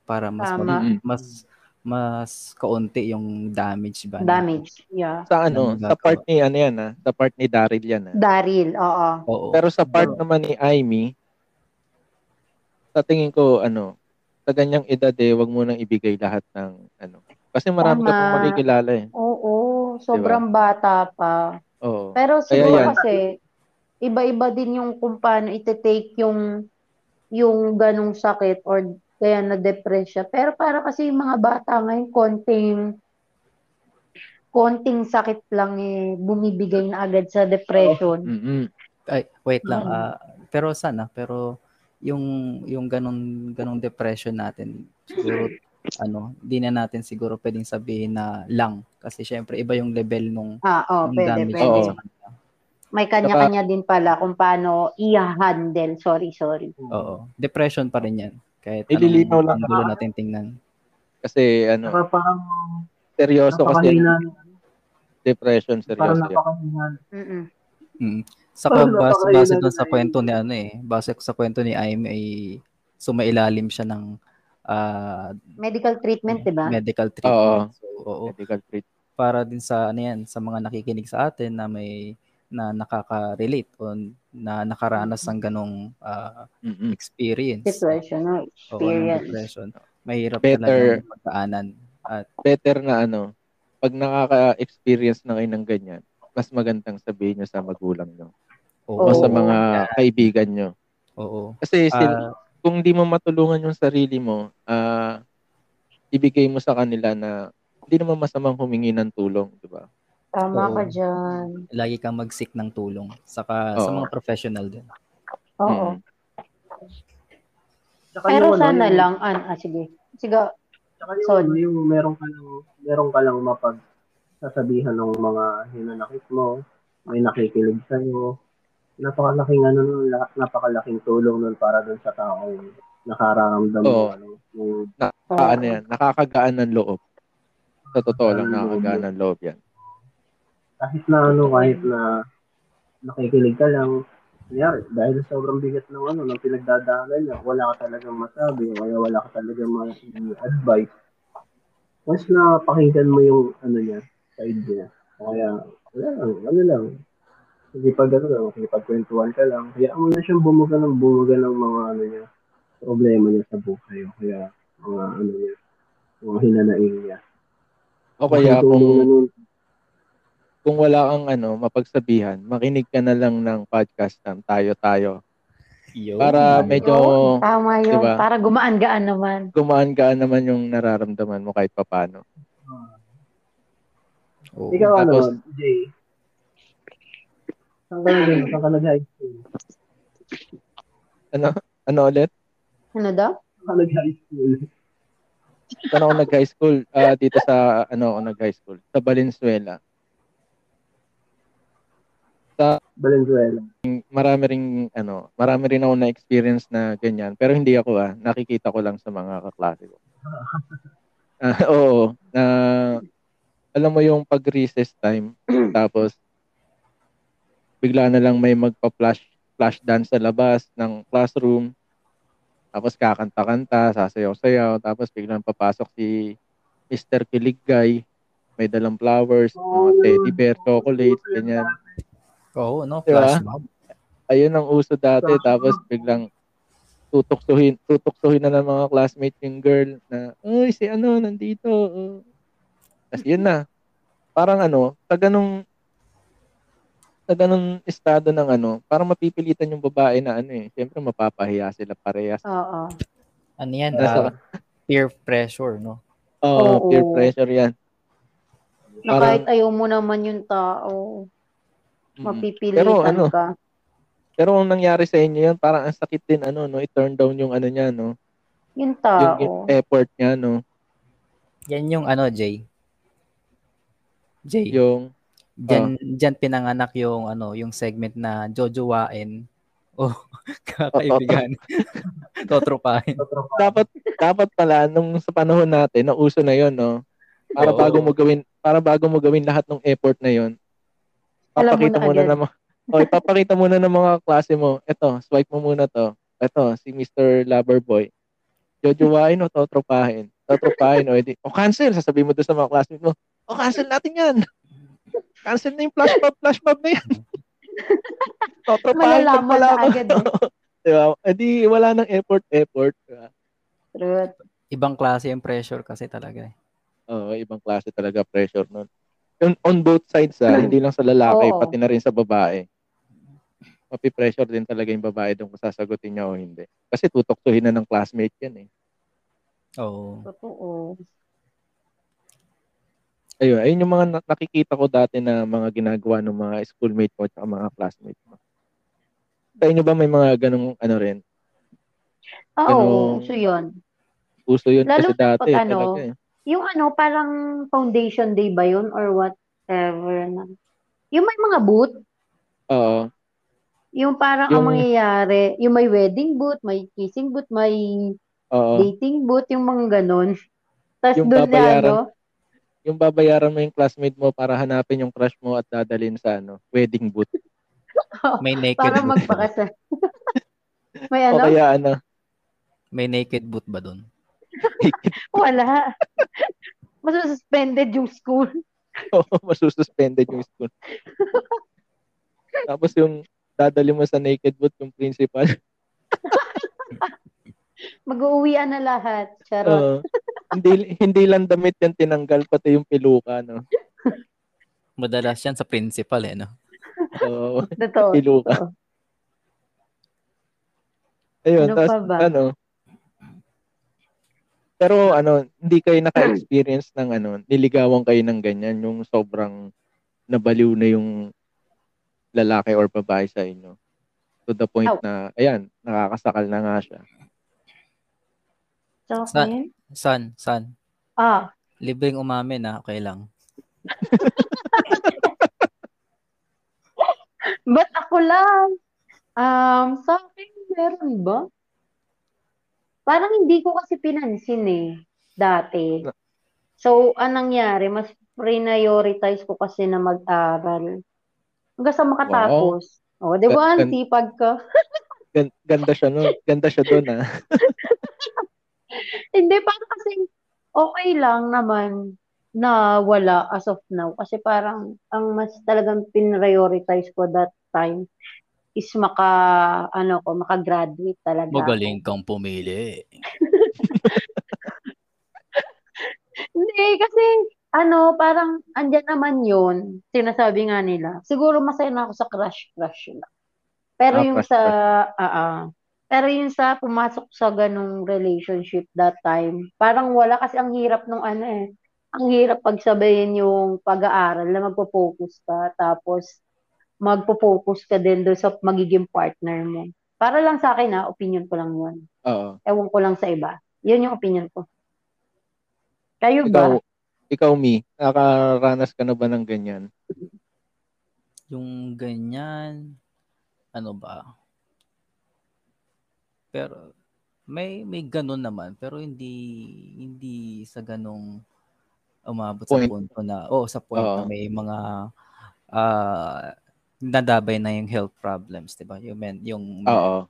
para mas mag- Mm-mm. mas mas kaunti yung damage ba. Damage. Yeah. Sa ano, sa part ni ano yan ah, sa part ni Daryl yan ah. Daryl, oo. Oo. Pero sa part naman ni Amy, sa tingin ko ano, sa ganyang edad eh, wag mo nang ibigay lahat ng ano. Kasi marami ka Tama. pang makikilala eh. Oo, sobrang bata pa. Oo. Pero Kaya siguro yan. kasi iba-iba din yung kung paano ite-take yung yung ganong sakit or kaya na-depress siya. Pero para kasi yung mga bata ngayon, konting konting sakit lang eh, bumibigay na agad sa depression. Mm-mm. Ay, wait lang. Mm. ah, pero sana, pero yung yung ganong ganong depression natin, siguro ano, di na natin siguro pwedeng sabihin na lang kasi syempre iba yung level nung Ah, oh, ng pwede, damage pwede. Kanila. May kanya-kanya din pala kung paano i-handle. Sorry, sorry. Oo. Depression pa rin yan. Kahit Ililinaw lang naman. natin tingnan. Kasi ano, Saka parang seryoso kasi depression, parang seryoso yan. napakahina. Mm-mm. Mm. Saka Parang base, base dun sa kwento ni ano eh, base sa kwento ni Aim ay sumailalim siya ng ah, Medical treatment, di ba? medical treatment. So, oo. Medical treatment. para din sa ano yan, sa mga nakikinig sa atin na may na nakaka-relate o na nakaranas ng ganong Mm-mm. experience Situation, no? Experience. depression. Mahirap Better- talaga pagdaanan. At Better na ano, pag nakaka-experience na kayo ng ganyan, mas magandang sabihin nyo sa magulang nyo. oo, O sa Oo. mga kaibigan nyo. oo. Kasi sil- Ah, kung di mo matulungan yung sarili mo, ah ibigay mo sa kanila na hindi naman masamang humingi ng tulong, di ba? Tama Oo. ka dyan. lagi kang mag-seek ng tulong saka sa Oo. mga professional din. Oo. Mm. Tsaka Pero yung ano, sana yung- lang, an, ah, sige. Sige, Tsaka yung, Son. ano, yung meron ka lang, meron ka lang mapag sasabihan ng mga hinanakit mo, may nakikinig sa'yo. Napakalaking ano nun, la- napakalaking tulong nun para dun sa taong nakararamdam ng Oo. ano, yung oo. Ah, ano yan, nakakagaan ng loob. Sa totoo lang, Nakakagaan ng ng loob yan. Kahit na ano, kahit na nakikinig ka lang, kunyari, dahil sobrang bigat ng ano, ng pinagdadaanan niya, wala ka talagang masabi, kaya wala ka talagang ma-advise. Once na pakinggan mo yung ano niya, side niya, kaya, wala lang, ano lang, hindi pag ano lang, hindi pag kwentuhan ka lang, kaya mo na siyang bumuga ng bumuga ng mga ano niya, problema niya sa buhay, o kaya mga ano niya, mga hinanaing niya. O kaya kung nun. Kung wala kang ano, mapagsabihan, makinig ka na lang ng podcast ng tayo-tayo. Yo. Para Ano? medyo Oo, tama yun. diba? Para gumaan-gaan naman. gumaan-gaan naman yung nararamdaman mo kahit papano. Oo. Ikaw ano, Tapos- Jay? Saan ka nag Saan ka nag-high school? Ano? Ano ulit? Ano daw? Saan ka nag-high school? Saan ako nag-high school? Ah, dito sa, ano ako nag-high school? Sa Valenzuela. Valenzuela. marami ring ano, marami rin ako na experience na ganyan. Pero hindi ako ah, nakikita ko lang sa mga kaklase ko. [LAUGHS] Ah, oo, na alam mo yung pag recess time [CLEARS THROAT] tapos bigla na lang may magpa-flash flash dance sa labas ng classroom. Tapos kakanta-kanta, sasayaw-sayaw, tapos biglang papasok si Mr. Kiligay, may dalang flowers, mga teddy bear, chocolates, ganyan. Oo, no? Diba? Flash mob. ayun ang uso dati tapos biglang tutuksuhin tutuksuhin na ng mga classmates yung girl na uy si ano nandito oh." Tapos yun na parang ano sa ganung sa ganung estado ng ano parang mapipilitan yung babae na ano eh syempre mapapahiya sila parehas Oo. Ano yan? Ah, peer pressure, no? oh Oo. peer pressure yan Na Parang- kahit ayaw mo naman yung tao. Mapipilitan Pero ano, ka. pero ang nangyari sa inyo yun parang ang sakit din ano no i-turn down yung ano niya no Yung tao. yung effort niya no Yan yung ano, Jay. Jay. yung Diyan, diyan pinanganak yung ano, yung segment na jojowain [LAUGHS] o kakaibigan. [LAUGHS] Totrupahin. dapat dapat pala nung sa panahon natin na uso na yon no para Oo. bago mo gawin para bago mo gawin lahat ng effort na yon Mo papakita na mo na mga oh, ipapakita mo na ng mga klase mo eto swipe mo muna to eto si Mr. Loverboy jojowain o totropahin totropahin o edi o cancel sasabihin mo doon sa mga classmates mo o cancel natin yan cancel na yung flash mob flash mob na yan [LAUGHS] totropahin wala na ka agad eh. [LAUGHS] diba edi wala nang effort effort diba? Truth. Ibang klase yung pressure kasi talaga. eh. Oo, ibang klase talaga pressure nun. On, on both sides ah, hindi lang sa lalaki, Oo. pati na rin sa babae. Mapi-pressure din talaga yung babae doon kung sasagutin niya o hindi. Kasi tutuktuhin na ng classmate yan eh. Oo. Totoo. Ayun, ayun yung mga na- nakikita ko dati na mga ginagawa ng mga schoolmate ko at mga classmate ko. Sa inyo ba may mga ganong ano rin? Oo, Ganun. so yun. Uso yun Lalo kasi na dati pag ano, talaga eh. Yung ano, parang foundation day ba yun or whatever na. Yung may mga booth, Oo. yung parang ang Yung- mangyayari, yung may wedding booth, may kissing booth, may Oo. dating booth, yung mga ganon. Tapos Yung doon na ano, Yung babayaran mo yung classmate mo para hanapin yung crush mo at dadalhin sa ano, wedding booth. [LAUGHS] May naked para boot. magpakasal. [LAUGHS] may O ano? kaya ano, May naked boot ba doon? [LAUGHS] Wala. Masususpended yung school. [LAUGHS] Oo, masususpended yung school. Tapos yung dadali mo sa naked boot yung principal. [LAUGHS] Mag-uuwian na lahat. Charot. Oo. hindi hindi lang damit yan tinanggal pati yung piluka no. Madalas yan sa principal eh, no? Oo, Totoo. piluka. Ayun, Ano tas pa ba? ano. Pero ano, hindi kayo naka-experience [CLEARS THROAT] ng ano, niligawan kayo ng ganyan yung sobrang nabaliw na yung lalaki or babae sa inyo. To the point Ow. na ayan, nakakasakal na nga siya. Sa Sa- akin? San, san. Ah, Libreng umamin na, okay lang. [LAUGHS] ba't ako lang? Um, sa akin, meron ba? Parang hindi ko kasi pinansin eh, dati. So, anong nangyari? Mas prioritize ko kasi na mag-aral. Hanggang sa makatapos. O, di ba? Gan- Ang sipag ko. Gan- ganda siya no. Ganda siya doon ah. Hindi, parang kasi okay lang naman na wala as of now. Kasi parang ang mas talagang pinrioritize ko that time is maka, ano ko, makagraduate talaga. Magaling kang pumili. [LAUGHS] Hindi, kasi ano, parang andyan naman yun. Sinasabi nga nila. Siguro masaya na ako sa crush-crush lang. Pero Ah, yung crush, sa, ah, ah. pero yung sa pumasok sa ganong relationship that time, parang wala kasi ang hirap nung ano eh. Ang hirap pagsabayin yung pag-aaral na magpo-focus ka, tapos magpo-focus ka din doon sa magiging partner mo. Para lang sa akin ha, opinion ko lang yun. Oo. Ewan ko lang sa iba. Yun yung opinion ko. Kayo Ikaw, ba? ikaw Mi, nakaranas ka na ba ng ganyan? Yung ganyan, ano ba? Pero may may ganun naman pero hindi hindi sa ganong umabot sa Point. punto na oh sa point na Oo. may mga ah nadabay na yung health problems, 'di ba? Yung men, yung Oo.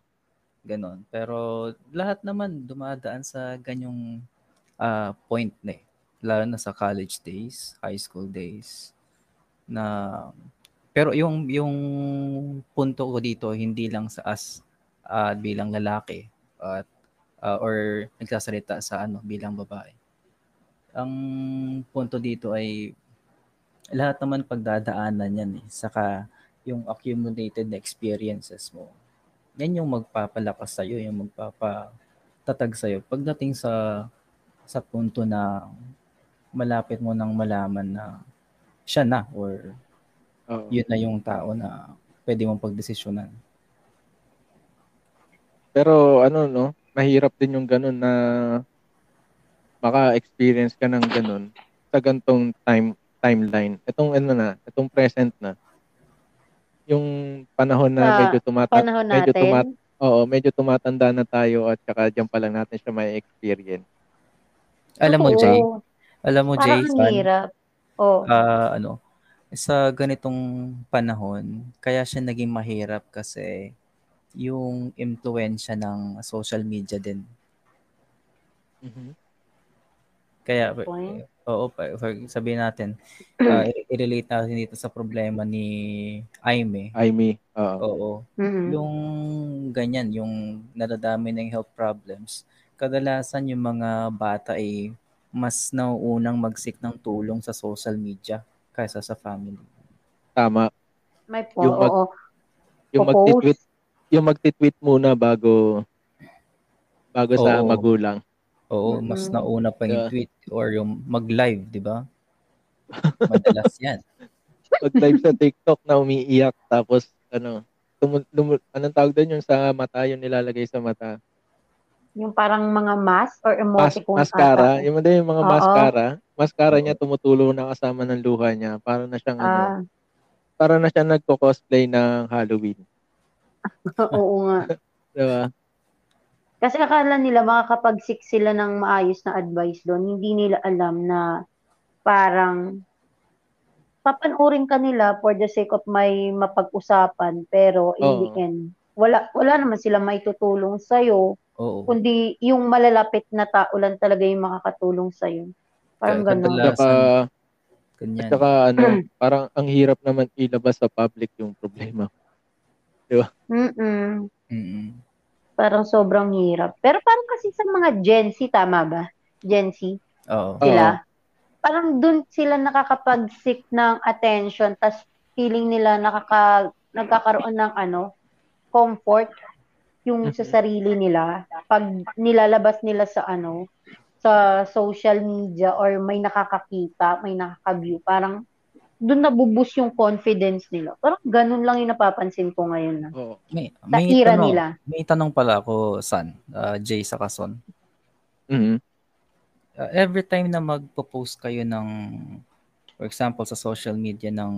Ganon. Pero lahat naman dumadaan sa ganyong ah, point na eh. Lalo na sa college days, high school days. Na pero yung yung punto ko dito hindi lang sa as ah, bilang lalaki at ah, or nagsasalita sa ano bilang babae. Ang punto dito ay lahat naman pagdadaanan yan eh. Saka yung accumulated na experiences mo yan yung magpapalakas sa'yo, yung magpapatatag sa'yo. Pagdating sa sa punto na malapit mo nang malaman na siya na or Oo. yun na yung tao na pwede mong pagdesisyonan. Pero ano no, mahirap din yung ganun na maka-experience ka ng ganun sa gantong time timeline. Itong ano na, itong present na. Yung panahon na Sa medyo tumata Panahon medyo natin. tumat Oo, medyo tumatanda na tayo at saka diyan pa lang natin siya may experience. Alam mo, Oo. Jay, alam mo, Jay, Parang hirap. Oh. ah, ano, sa ganitong panahon, kaya siya naging mahirap kasi yung impluensya ng social media din. Kaya, Point. oo, for, sabihin natin, [CLEARS THROAT] i- i-relate natin dito sa problema ni Aime. Aimee, oo. Oo. Mm-mm. Yung ganyan, yung nadadami ng health problems, kadalasan yung mga bata ay mas nauunang mag-seek ng tulong sa social media kaysa sa family. Tama. May po. Yung mag- Oo. Yung Popost. magti-tweet, yung magti-tweet muna bago bago sa Oo. magulang. Oo, mas Mm-mm. nauna pa yung Yeah. tweet or yung mag-live, di ba? Madalas [LAUGHS] yan. Mag-live sa TikTok na umiiyak tapos ano, tumu- lumu- anong tawag doon yung sa mata, yung nilalagay sa mata. Yung parang mga mask or Mas, emoticon mascara, ata. yung mga yung mga Oo. mascara, mascara niya tumutulo na kasama ng luha niya para na siyang ano, Ah, para na siyang nagko-cosplay ng Halloween. [LAUGHS] oo nga. [LAUGHS] Di ba? Kasi akala nila makakapag-seek sila ng maayos na advice doon. Hindi nila alam na parang papanoorin ka nila for the sake of may mapag-usapan pero in the Oo. end wala wala naman sila maitutulong sa Oo. kundi yung malalapit na tao lang talaga yung makakatulong sa Parang Ka- gano'n. kadalasan, Saka, ganyan. at saka ano, [CLEARS THROAT] parang ang hirap naman ilabas sa public yung problema. Mm-mm. Mm-mm. Parang sobrang hirap. Pero parang kasi sa mga Gen Z, tama ba? Gen Z, Oo. sila. Parang dun sila nakakapag-seek ng attention tas feeling nila nakaka nagkakaroon ng ano, comfort yung sa sarili nila pag nilalabas nila sa ano, sa social media or may nakakakita, may nakaka-view, parang dun nabubus yung confidence nila. Parang ganun lang yung napapansin ko ngayon na. Oo. May, Sa may era tanong, nila. may tanong pala ako, San, ah, Jay sa Kason. Mhm. Uh, every time na magpo-post kayo ng for example sa social media ng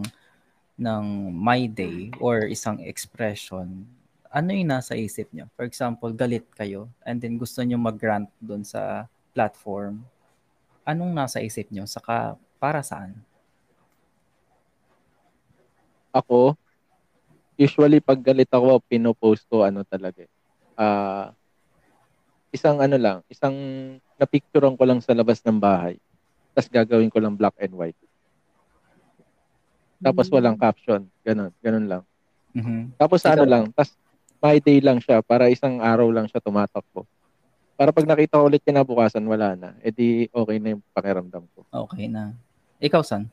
ng my day or isang expression, ano yung nasa isip nyo? For example, galit kayo and then gusto nyo mag-rant doon sa platform. Anong nasa isip nyo? Saka para saan? Ako, usually pag galit ako, pinopost ko ano talaga. Ah, isang ano lang, isang napicturean ko lang sa labas ng bahay. Tapos gagawin ko lang black and white. Tapos walang caption. Ganun, ganun lang. Mhm. Tapos sa ano lang, tapos my day lang siya para isang araw lang siya tumatakbo. Para pag nakita ko ulit kinabukasan, wala na. E di okay na yung pakiramdam ko. Okay na. Ikaw, San?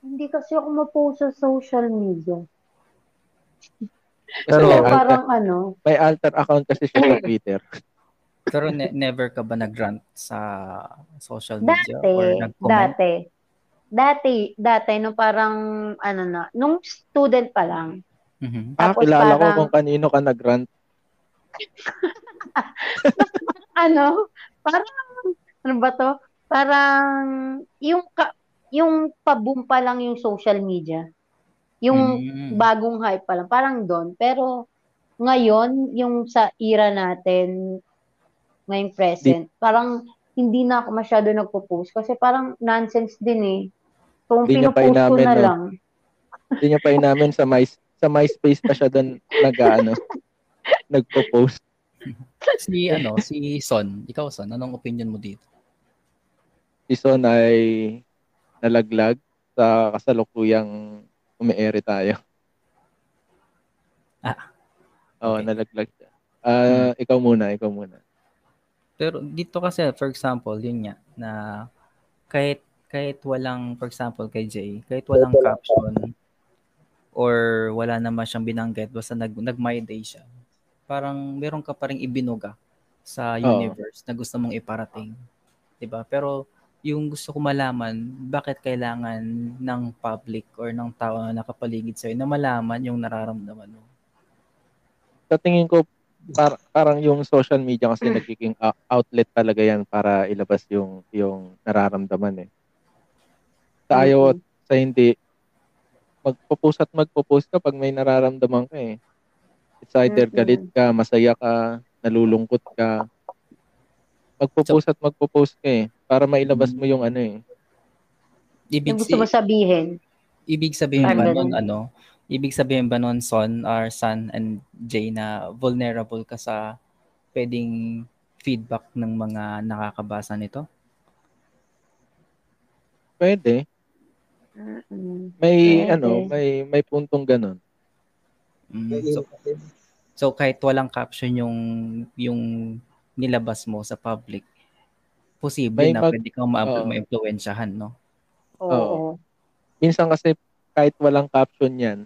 Hindi kasi ako ma-post sa social media. Kasi So, alter, parang ano, may alter account kasi siya sa Twitter. [LAUGHS] Pero ne- never ka ba nag-rant sa social media dati, or nag-comment? dati, dati, dati, nung parang, ano na, nung student pa lang. Mhm. Ah, Tapos kilala ko parang- kung kanino ka nag-rant. [LAUGHS] Ano, parang, ano ba to? Parang, yung, ka, yung pa-boom pa lang yung social media. Yung Mm. bagong hype pa lang. Parang doon. Pero ngayon, yung sa era natin, ngayong present, parang hindi na ako masyado nagpo-post kasi parang nonsense din eh. So, Hindi niya pa pinupost ko inamin, na no? lang. Hindi niya pa inamin sa my sa MySpace pa siya doon nag ano, [LAUGHS] nagpo-post. Si ano, si Son. Ikaw Son, anong opinion mo dito? Si Son ay nalaglag sa kasalukuyang umiere tayo. Ah, Oo, okay. nalaglag siya. Ah, ikaw muna, ikaw muna. Pero dito kasi, for example, yun nga, na kahit kahit walang, for example, kay Jay, kahit walang caption or wala naman siyang binanggit, basta nag, nag-my day siya, parang meron ka pa rin ibinuga sa universe na gusto mong iparating. 'Di ba Pero yung gusto ko malaman, bakit kailangan ng public or ng tao na nakapaligid sa'yo na malaman yung nararamdaman mo? Sa tingin ko, par- parang yung social media kasi nagiging ou- outlet talaga yan para ilabas yung yung nararamdaman eh. Sa ayaw at sa hindi, magpo-post at magpo-post ka pag may nararamdaman ka eh. It's either Mm-mm. galit ka, masaya ka, nalulungkot ka. Magpo-post at magpo-post ka eh. Para mailabas mo yung ano eh. Ibig, Yung gusto mo sabihin. ibig sabihin Parang ba nun, ano, ibig sabihin ba nun, Son, or Son and Jay, na vulnerable ka sa pwedeng feedback ng mga nakakabasa nito? Pwede. May Pwede. ano, may may puntong ganun. Mm, so, so kahit walang caption yung yung nilabas mo sa public, posible May na mag- pwede kang ma- Oo. ma-influensyahan, no? Oo. Minsan kasi kahit walang caption yan,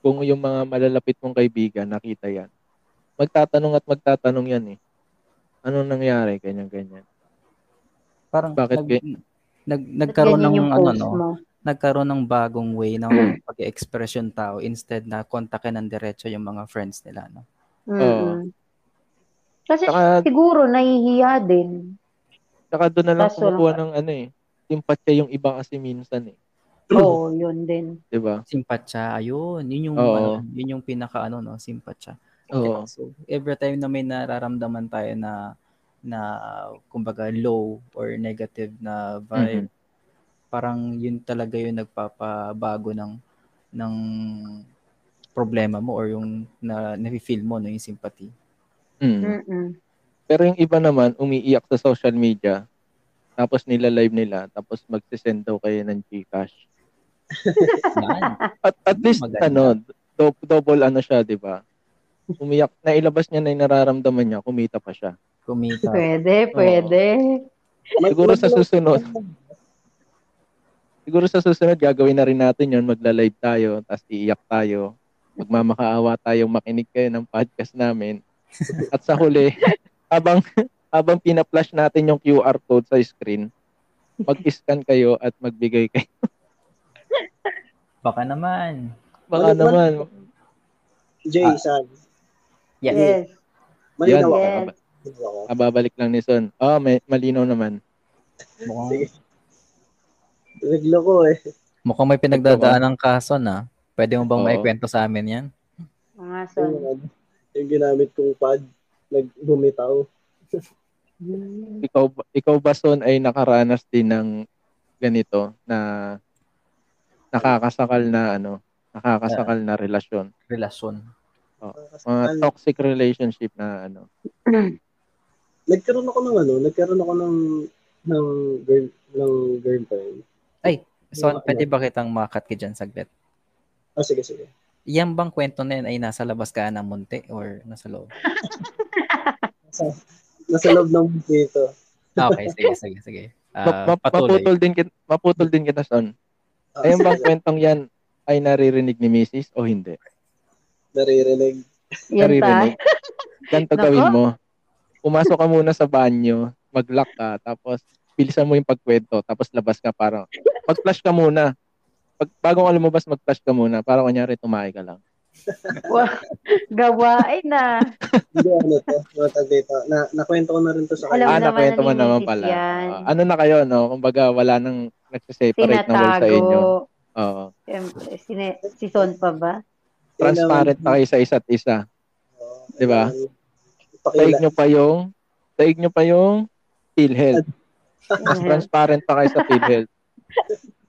kung yung mga malalapit mong kaibigan nakita yan, magtatanong at magtatanong yan eh. Anong nangyari? Ganyan, ganyan. Parang Bakit nag, nag, nagkaroon ng ano no, mo? nagkaroon ng bagong way ng pag-express yung tao instead na kontakin ng diretso yung mga friends nila, no? Mm-mm. Kasi Saka, siguro nahihiya din. saka doon na lang Kaso kumukuha ng ano eh. Simpatya yung iba kasi minsan eh. [CLEARS THROAT] Oo, yun din. 'Di ba? Simpatya, ayun, yun yung Oo. ano, yun yung pinaka ano no, simpatya. Oo. So, every time na may nararamdaman tayo na na kumbaga low or negative na vibe, parang yun talaga yung nagpapabago ng ng problema mo or yung na nafe-feel mo no yung sympathy. Mm. Mm-mm. Pero yung iba naman umiiyak sa social media tapos nila live nila tapos magsisend daw kayo ng GCash. [LAUGHS] At at least Maganda. ano, do- double ano siya, 'di ba? Umiyak, nailabas niya na yung nararamdaman niya, kumita pa siya. Kumita. Pwede, pwede. Siguro sa susunod, siguro sa susunod gagawin na rin natin 'yon, magla-live tayo, tapos iiyak tayo. Magmamakaawa tayong makinig kayo ng podcast namin. At sa huli, habang habang pina-flash natin yung QR code sa screen, mag-scan kayo at magbigay kayo. Baka naman. Baka Ano- naman, Jay, Ah. San. Yes. Yes. Malinaw ako. Yes. Malinaw ako. ah, babalik lang ni Son. Oh, may, malinaw naman. Mukhang, Reglo ko eh. mukhang may pinagdadaan ng kaso na. Pwede mo bang Oo. maikwento sa amin yan? Mga son. Yung ginamit kong pad, nagbumitaw. [LAUGHS] Ikaw, ikaw ba, Son, ay nakaranas din ng ganito na nakakasakal na ano, nakakasakal na relasyon. Relasyon. Mga toxic relationship na ano. [CLEARS THROAT] nagkaroon ako ng ano, nagkaroon ako ng ng girl ng girlfriend. So, Ano? pwede ba kitang makat ka dyan saglit? Ah, sige, sige. Yan bang kwento na yun ay nasa labas ka ng munti or nasa loob? [LAUGHS] Nasa loob ng dito. Ah, Okay, sige, sige, sige. Ma- Ah, ma- patuloy. maputol din kita, maputol din kita, Son. Ah, Ayun bang kwentong yan ay naririnig ni Mrs. o hindi? naririnig. Yan. Naririnig. Ganito Nako. gawin mo. Pumasok ka muna sa banyo, mag-lock ka, tapos bilisan mo yung pagkwento, tapos labas ka parang, mag-flash ka muna. Pag, bago ka lumabas, mag-flash ka muna, para kunyari tumahay ka lang. [LAUGHS] Wow. Gawain na. Hindi ano to, ano tawag dito. Na, nakwento ko na rin to sa Alam ah, nakwento na mo naman pala. Ah, ano na kayo, no? Kumbaga, wala nang nagsiseparate na wall sa inyo. Oo. Siyempre, sine, si Son pa ba? Transparent na kayo sa isa't isa. Oo, Di ba? ipakila- nyo pa yung daig nyo pa yung PhilHealth. [LAUGHS] Mas transparent pa kayo sa PhilHealth. [LAUGHS]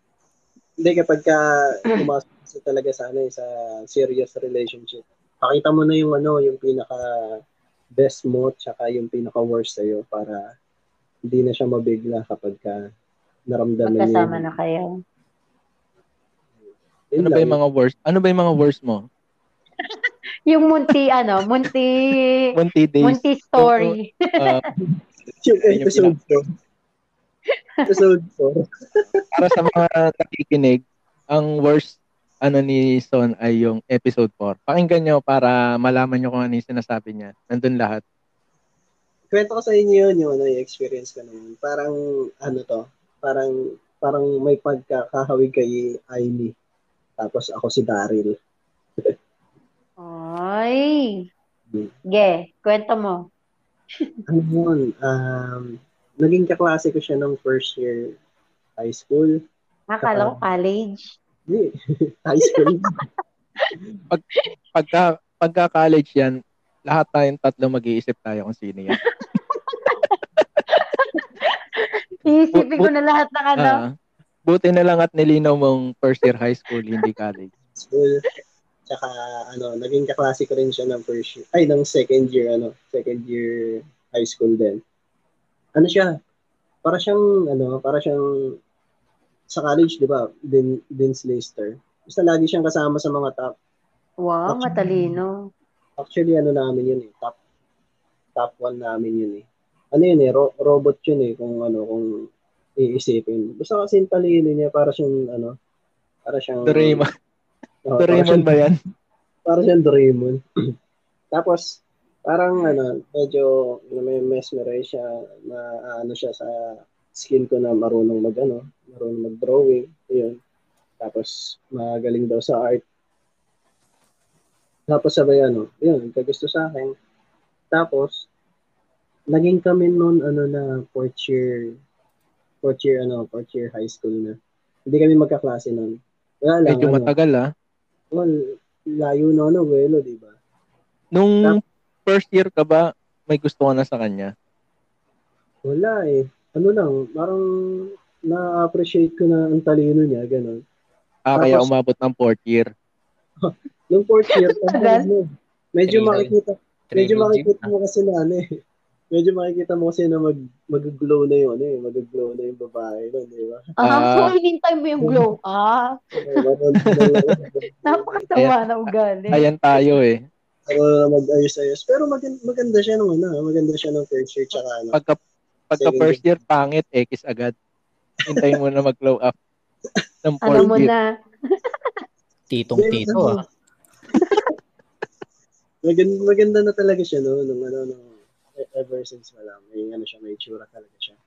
Hindi, kapag ka [CLEARS THROAT] pumasok talaga sa, ano, eh, sa serious relationship, pakita mo na yung ano, yung pinaka best mo, tsaka yung pinaka worst sa'yo para hindi na siya mabigla kapag ka naramdaman niya. Magkasama na kayo. Yun Ano ba yung mga worst? Ano ba yung mga worst mo? [LAUGHS] Yung munti, ano, munti, Munti days. munti story. Uh, Yung Yun yung episode 4. Episode 4. [LAUGHS] para sa mga nakikinig, ang worst ano ni Son ay yung episode 4. Pakinggan nyo para malaman nyo kung ano yung sinasabi niya. Nandun lahat. Kwento ko sa inyo yun, yung, ano, yung experience ko naman. Parang, ano to, parang, parang may pagkakahawig kay Aimee. Tapos ako si Daryl. [LAUGHS] Ay. Hmm. Ge, kwento mo. ano yun, um, naging kaklase ko siya nung first year high school. Akala ko college. Hindi, [LAUGHS] high school. Pagka, pagka college yan, lahat tayong tatlo mag-iisip tayo kung sino yan. [LAUGHS] Iisipin ko na lahat ng ano. Ah, buti na lang at nilinaw mong first year high school, hindi college. school. Tsaka, ano, naging kaklase ko rin siya ng first year, ay, ng second year, ano, second year high school din. Ano siya, para siyang, ano, para siyang, sa college, di ba, din, Vince Lister. Basta lagi siyang kasama sa mga top. Wow, matalino. Actually, ano namin yun eh, top, top one namin yun eh. Ano yun eh, ro- robot yun eh, kung ano, kung iisipin. Basta kasi yung talino niya, para siyang, ano, para siyang... Doraemon. Para Doraemon ba yan? para siyang Doraemon. [CLEARS THROAT] Tapos, parang ano, medyo may mesmerize siya na ano siya sa skill ko na marunong mag ano, marunong mag-drawing. Yun. Tapos, magaling daw sa art. Tapos sabay ano, yun, kagusto sa akin. Tapos, naging kami noon ano na fourth year, fourth year ano, fourth year high school na. Hindi kami magkaklase noon. Wala lang, Medyo ano, matagal ah. well, layo na ano, Welo, di ba? Nung first year ka ba, may gusto ka na sa kanya? Wala eh. Ano lang, parang na-appreciate ko na ang talino niya, gano'n. Ah, kaya Tapos- umabot ng fourth year. [LAUGHS] Yung fourth year, [LAUGHS] Tagal. ano, medyo makikita, medyo makikita mo kasi na ano eh. [LAUGHS] Medyo makikita mo kasi na mag, mag-glow na yun, ano eh. Mag-glow na yung babae nun, di ba? Ah, Ah. so inintay mo yung glow. Ah, napakatawa na ugali. Ayan tayo eh. Ako na mag-ayos-ayos. Pero maganda, maganda siya nung ano, maganda siya nung first year, tsaka ano. Pagka, pagka Second first year, pangit, X agad. Hintayin mo na mag-glow up. [LAUGHS] Ng Alam fourth mo year. na. Titong tito ah. [LAUGHS] maganda, maganda na talaga siya no nung ano nung ever since wala may ano siya may tsura talaga siya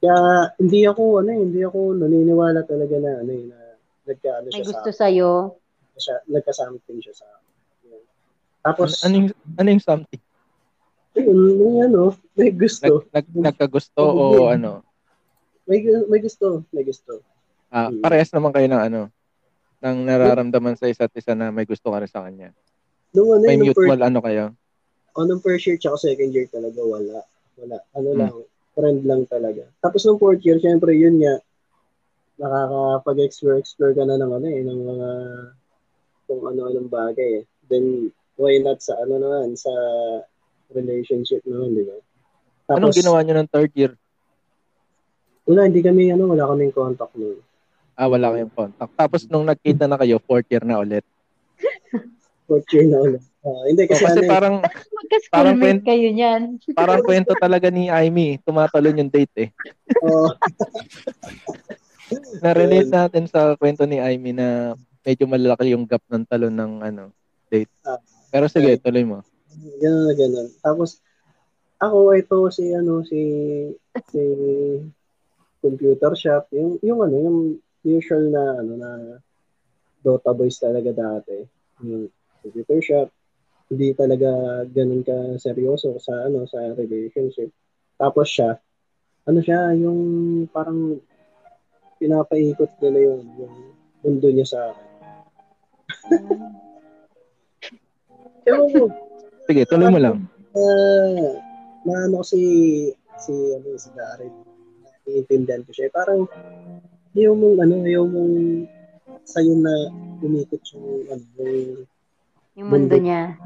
kaya hindi ako ano eh, hindi ako naniniwala talaga na ano eh, na nagka ano May siya gusto sa sa'yo. siya nagka something siya sa. Tapos Ano, ano, yung, ano yung something? ayun may ano may gusto Nag, nag, nagkagusto o ano? may may gusto may gusto Ah, Mm. parehas naman kayo ng ano? ng nararamdaman sa isa't isa na may gusto ka rin sa kanya. nung ano May mutual first, ano kayo? oh, nung first year tsaka second year talaga wala wala ano Hmm. lang friend lang talaga tapos nung fourth year syempre yun nga nakakapag-explore explore ka na ng ano eh ng mga kung ano-anong bagay eh. Then why not sa ano naman sa relationship naman, di ba? Anong ginawa nyo ng third year? Wala, hindi kami ano, wala kaming contact nun. Ah, wala kayong contact. Tapos nung nagkita na kayo, fourth year na ulit. [LAUGHS] Fourth year na ulit. Ah, hindi kasi, kasi ano, eh, parang Parang Magka-schoolmate kwent- kayo niyan. parang kwento talaga ni Amy, tumatalon yung date eh. oh, [LAUGHS] Na-relate natin sa kwento ni Amy na medyo malaki yung gap ng talon ng ano, date. Ah. Pero sige, tuloy mo. Ganun na ganun. Tapos, ako, ito si, ano, si, si computer shop, yung, yung ano, yung usual na, ano, na Dota boys talaga dati. Yung computer shop, hindi talaga ganun ka seryoso sa, ano, sa relationship. Tapos siya, ano siya, yung parang pinapaikot nila yung, yung mundo niya sa akin. Ewan ko, Sige, tuloy mo lang. uh, na ano ko si si ano si Darren naiintindihan ko siya. Eh, parang ayaw mong ano ayaw mong sa'yo na umikot yung ano yung Yung mundo niya.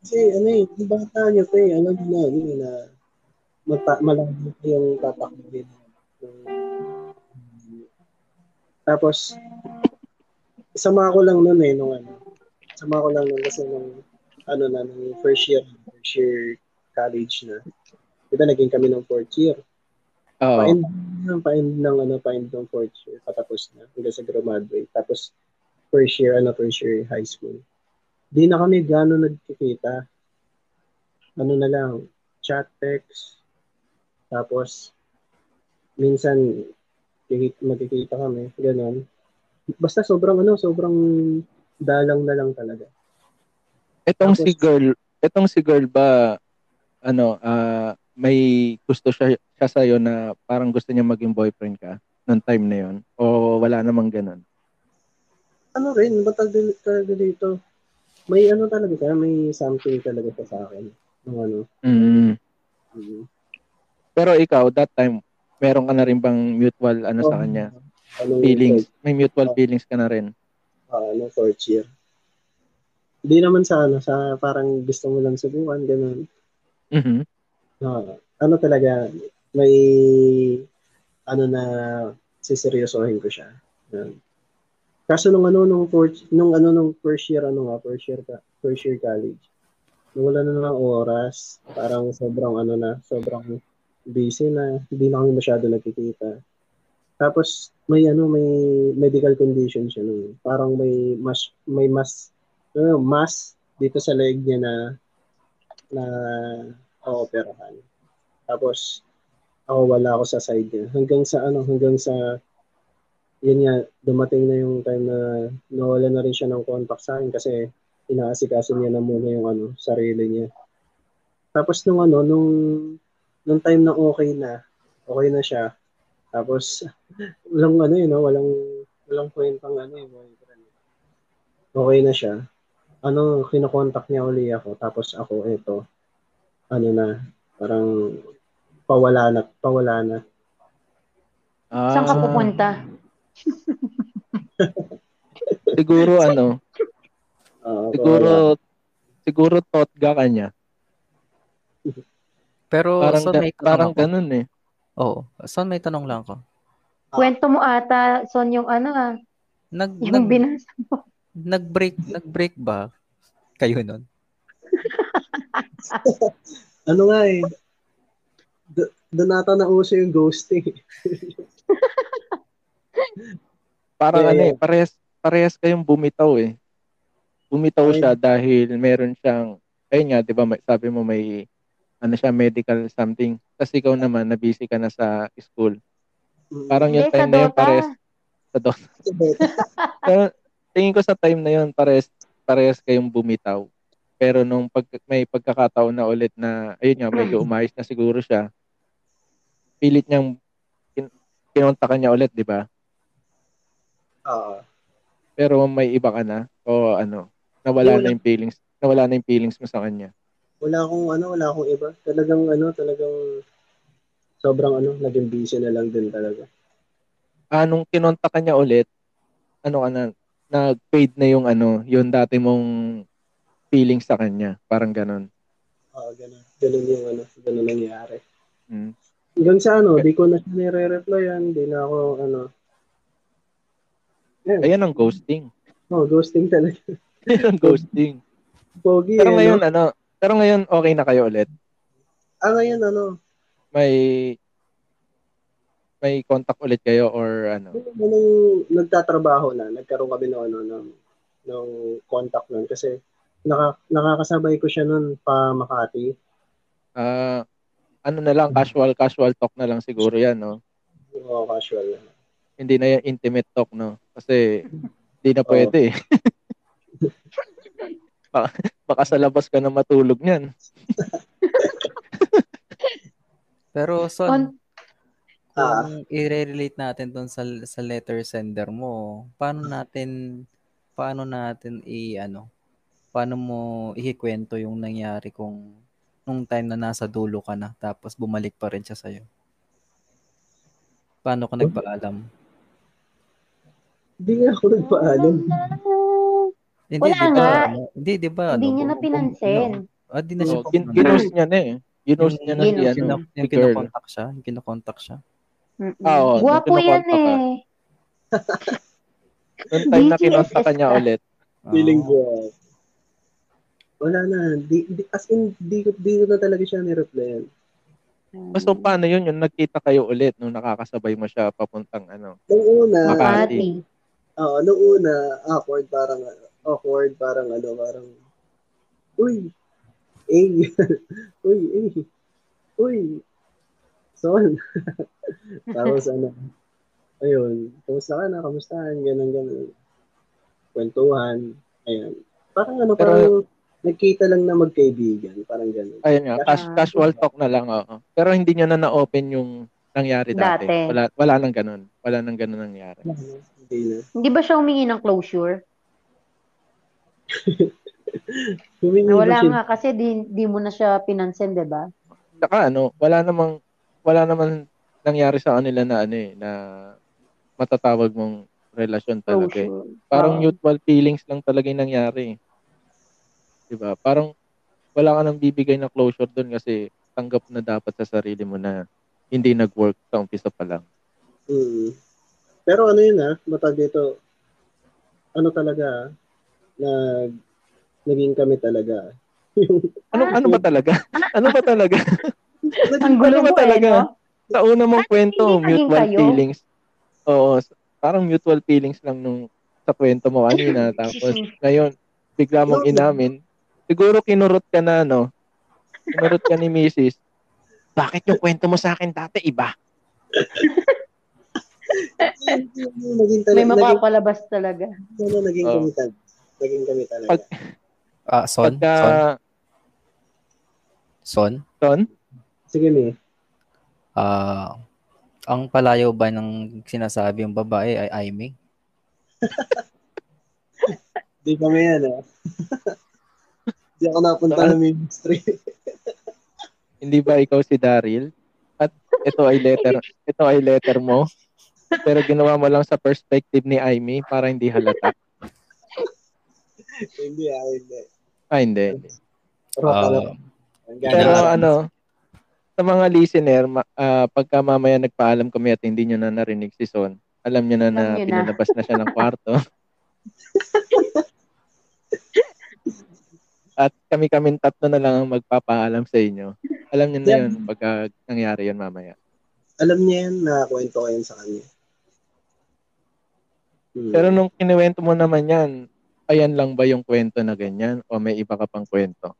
kasi ano eh yung bata niya pa eh alam na ano eh, na mata, malabo pa yung tatakbo din tapos isama ko lang nun eh nung ano isama ko lang nun kasi nung ano na nung first year first year college na. Di ba naging kami ng fourth year? Oo. pa-end ng pa-end ng ano pa-end ng fourth year. Patapos na hanggang sa graduate. Tapos first year ano first year high school. Di na kami gano'n nagkikita. Ano na lang chat text. Tapos minsan kiki- magkikita kami gano'n. Basta sobrang ano sobrang dalang na lang talaga Etong Tapos- si girl, etong si girl ba ano, ah may gusto siya siya sa na parang gusto niya maging boyfriend ka nung time na yon o wala namang ganun. ano rin matagal talaga dito may ano talaga siya may something talaga siya sa akin ng ano Mm. mm, Pero ikaw that time meron ka na rin bang mutual ano sa kanya? anong Feelings, may mutual feelings ka na rin. uh, ano, fourth year. Hindi naman sa ano, sa parang gusto mo lang subukan, ganun. Mhm. Ah, ano talaga, may ano na siseryosohin ko siya. Yan. Kaso nung ano nung fourth, nung ano nung first year ano nga, first year ka, first year college. Nung wala na ng oras, parang sobrang ano na, sobrang busy na, hindi na kami masyado nagkikita. Tapos may ano, may medical condition siya nung parang may mas may mas ano, mas dito sa leg niya na na ooperahan. Tapos ako wala ako sa side niya. Hanggang sa ano, hanggang sa yun nga, dumating na yung time na nawala na rin siya ng contact sa akin kasi inaasikaso niya na muna yung ano, sarili niya. Tapos nung ano, nung nung time na okay na, okay na siya. Tapos [LAUGHS] walang ano yun, no? walang walang kwentang ano yung boyfriend. Okay na siya. Ano, kinokontak niya uli ako. Tapos ako, eto, ano na, parang pawala na, pawala na. Saan ka Ah, pupunta? [LAUGHS] siguro ano, Oo, pawala. siguro siguro totga ka niya. Pero Parang son ga- may parang ganun eh. Oo. Son may tanong lang ako. Kwento mo ata, Son, yung ano ah, Nag yung nag binasa mo. Nag-break nag-break ba kayo nun? [LAUGHS] Ano nga eh, do- doon nata na uso yung ghosting. [LAUGHS] Parang Yeah, ano eh, parehas, parehas kayong bumitaw eh. Bumitaw Ay. siya dahil meron siyang, ayun nga, di ba, may- sabi mo may, ano siya, medical something. Tapos ikaw naman, na busy ka na sa school. Parang yung sa time na yun, parehas, sa Dota. [LAUGHS] Pero tingin ko sa time na yun, parehas, parehas kayong bumitaw. Pero nung pag, may pagkakataon na ulit na, ayun nga, medyo umayos na siguro siya, pilit niyang kin- kinontakan niya ulit, di ba? Oo. Pero may iba ka na o ano, nawala Wala. na yung feelings, nawala na yung feelings mo sa kanya. wala akong ano, wala akong iba. Talagang ano, talagang sobrang ano, naging busy na lang din talaga. Ah, nung kinontak ka niya ulit, ano ka na, nag-fade na yung ano, yung dati mong feelings sa kanya. Parang ganun. Oo, ganun. Ganun yung ano, ganun nangyari. Mm. Hanggang sa ano, di ko na siya nire-replyan, di na ako ano. Yan. Ayan ang ghosting. Oh, ghosting talaga. [LAUGHS] Ayan ang ghosting. Pogi Pero eh, ngayon, no? ano, pero ngayon okay na kayo ulit. Ah, ngayon ano, May may contact ulit kayo or ano. nung nagtatrabaho na, nagkaroon kami ng ano, ng, ng contact nun. Kasi naka, nakakasabay ko siya nun pa Makati. Ah, ano na lang, casual, casual talk na lang siguro yan, no? Oo, casual na. Hindi na yan intimate talk, no? Kasi hindi na pwede eh. [LAUGHS] baka, baka sa labas ka na matulog niyan. [LAUGHS] Pero son, On, Ah. kung i-relate natin doon sa sa letter sender mo, paano natin paano natin i ano, paano mo ikikwento yung nangyari kung nung time na nasa dulo ka na tapos bumalik pa rin siya sa'yo? Paano ka nagpaalam? Hindi nga ako nagpaalam. Hindi, Wala di ba? nga. ano, Hindi, di ba? Hindi ano, niya na pinansin. Ah, di na siya. Gin- ginost niya na eh. Ginost niya na si ano, yung kinokontak siya, yung kinokontak siya. Mm-mm. Ah, oo, Gwapo yan eh. Noong time na kinonta ka niya ulit. Feeling ko, wala na. Di, di, as in, di, ko- di ko na talaga siya nireplyan. Oh, So paano yun? Yung nagkita kayo ulit nung nakakasabay mo siya papuntang ano. Nung una, Makati. Oo, nung una, awkward parang, awkward parang ano, parang, uy, eh, [LAUGHS] uy, eh, uy, son. [LAUGHS] Tapos ano, ayun, kamusta ka na, kamustahan, ganun, ganun. Kwentuhan, ayan. Parang ano, Pero- parang nagkita lang na magkaibigan, parang ganun. Ayun nga, cas- Ah. casual talk na lang. Oo. Pero hindi niya na na-open yung nangyari dati. Dati. Wala, wala nang ganun. Wala nang ganun nangyari. Hindi na. Hindi ba siya humingi ng closure? [LAUGHS] Humingi wala siya? nga kasi di, di mo na siya pinansin, di ba? Saka ano, wala namang wala naman nangyari sa kanila na ano eh, na matatawag mong relasyon talaga eh. Parang Oo. mutual feelings lang talaga yung nangyari. 'Di ba? Parang wala ka nang bibigay na closure doon kasi tanggap na dapat sa sarili mo na hindi nag-work sa umpisa pa lang. Mm. Pero ano yun ah, matag dito, ano talaga, ah, nag, naging kami talaga. [LAUGHS] Ano ano ba talaga? ano ba talaga? [LAUGHS] Ang gulo Ano ba eh, talaga? Sa una mong kwento, mutual kayo? feelings. Oo, parang mutual feelings lang nung sa kwento mo kanina. [LAUGHS] Tapos ngayon, bigla mong inamin. Siguro kinurot ka na, no? Kinurot ka ni Mrs. Bakit yung kwento mo sa akin dati iba? naging talaga, May naging, mapapalabas talaga. ano, naging Oo. kami talaga. Naging kami talaga. Pag- Ah, son? Pagka, Son? Son? son, Sige, Mi. Ah, ang palayo ba ng sinasabi yung babae ay Aimee? [LAUGHS] Di kami yan, ah. [LAUGHS] Di ako napunta ng ministry. [LAUGHS] hindi ba ikaw si Daryl? At ito ay letter, ito ay letter mo. Pero ginawa mo lang sa perspective ni Amy para hindi halata. hindi, ah, hindi. Ah, hindi. hindi. Pero, ano, sa mga listener, ma- ah, pagka mamaya nagpaalam kami at hindi nyo na narinig si Son, alam nyo na na Alam na. pinalabas na siya ng [LAUGHS] kwarto. at kami-kaming tatlo na lang ang magpapaalam sa inyo. Alam nyo na Yeah. yun pagka nangyari yun mamaya. Alam niya yan na kwento ko yan sa kanya. Hmm. Pero nung kinuwento mo naman yan, ayan lang ba yung kwento na ganyan o may iba ka pang kwento?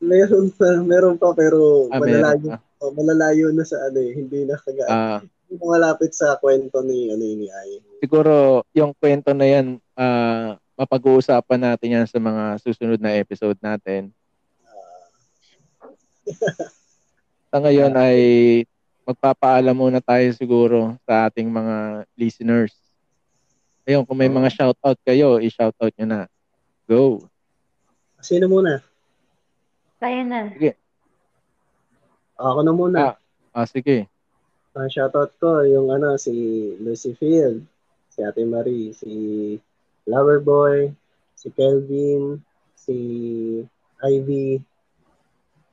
Meron pa, meron pa pero Ah, meron malalayo, pa. oh, malalayo na sa ano eh, hindi na kaga, Ah, hindi malapit sa kwento ni ano ni Ay. siguro yung kwento na yan, ah, mapag-uusapan natin yan sa mga susunod na episode natin. Sa ngayon ay magpapaalam muna tayo siguro sa ating mga listeners. Ayun, kung may mga shoutout kayo, i-shoutout nyo na. Go! Sino muna? Kaya na. Ako na muna. Ah, sige. Ah, shoutout ko yung ano si Lucy Field, si Ate Marie, si Loverboy, si Kelvin, si Ivy,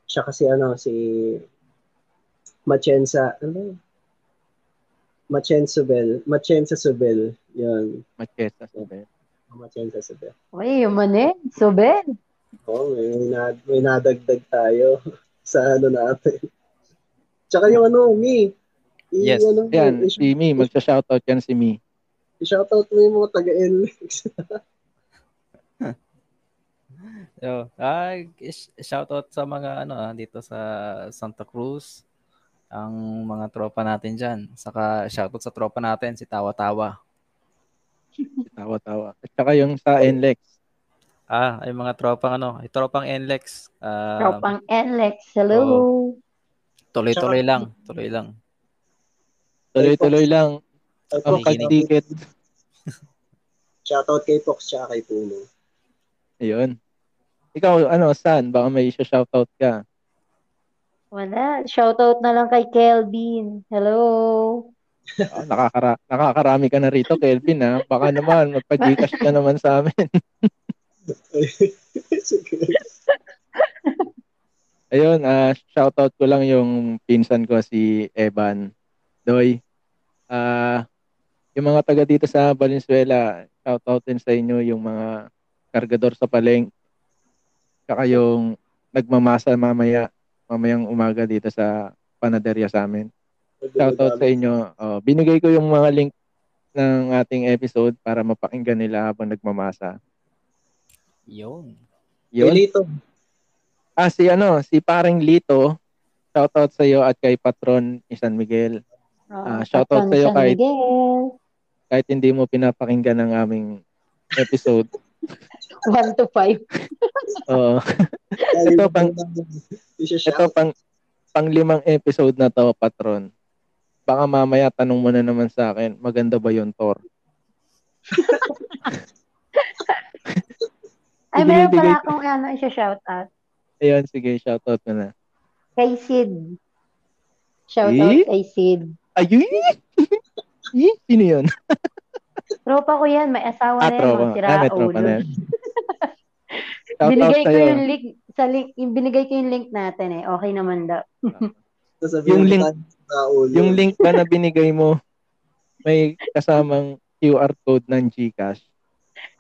siya kasi ano si Machensa, ano? Machensa Subel, Machensa Subel, yun. Machesa. Sabi. Machensa Subel. Uy, yung man eh. Oo, may, may, na- may nadagdag tayo [LAUGHS] sa ano natin. Tsaka yung ano, Mi. I, Yes. Ano, Yan, i- si Mi. Magsha-shoutout yan si Mi. i-shoutout mo yung mga taga-NLEX. [LAUGHS] Yo, ah, shoutout sa mga ano ah, dito sa Santa Cruz, ang mga tropa natin diyan. Saka shoutout sa tropa natin si Tawa-Tawa. Tawa-tawa. At saka yung sa NLEX. Ah, ay mga tropang ano, ay tropang NLEX. Ah, Tropang NLEX. Hello. Tuloy-tuloy lang. Tuloy lang. Tuloy-tuloy lang. Kay Ang pagdikit. [LAUGHS] Shoutout kay Fox tsaka kay Puno. Ayun. Ikaw, ano, San? Baka may shoutout ka. Wala. Shoutout na lang kay Kelvin. Hello. Ah, nakakara nakakarami ka na rito, Kelvin, ha? Baka naman, magpa-gcash ka naman sa amin. [LAUGHS] Sige. [LAUGHS] Ayun, ah shoutout ko lang yung pinsan ko si Evan. Doy. Ah, yung mga taga dito sa Valenzuela, shoutout din sa inyo yung mga kargador sa paleng. Saka yung nagmamasa mamaya, mamayang umaga dito sa panaderya sa amin. Shoutout sa inyo. Oh, binigay ko yung mga link ng ating episode para mapakinggan nila habang nagmamasa. Yun. Yun. Lito. Ah, si ano, si paring Lito. Shoutout sa iyo at kay Patron ni San Miguel. Ah, shoutout sa'yo San kahit- Miguel. Kahit hindi mo pinapakinggan ang aming episode. [LAUGHS] 1 to 5. [LAUGHS] Oo. Ito pang ito pang pang limang episode na to, Patron. Baka mamaya tanong mo na naman sa akin, maganda ba yung Thor? [LAUGHS] Ay, meron pala ko- akong ano, isa shoutout. Ayun, sige, shoutout mo na. Kay Sid. Shoutout Eh? kay Sid. Ayun! [LAUGHS] Eh, Sino yun? [LAUGHS] Tropa ko yan. May asawa Ah, na yan. tropa. Sira Ah, may tropa na yan. [LAUGHS] Binigay ko yung link sa link, yung binigay ko yung link natin eh. Okay naman daw. Yung link, yung link ba na binigay mo, may kasamang QR code ng GCash?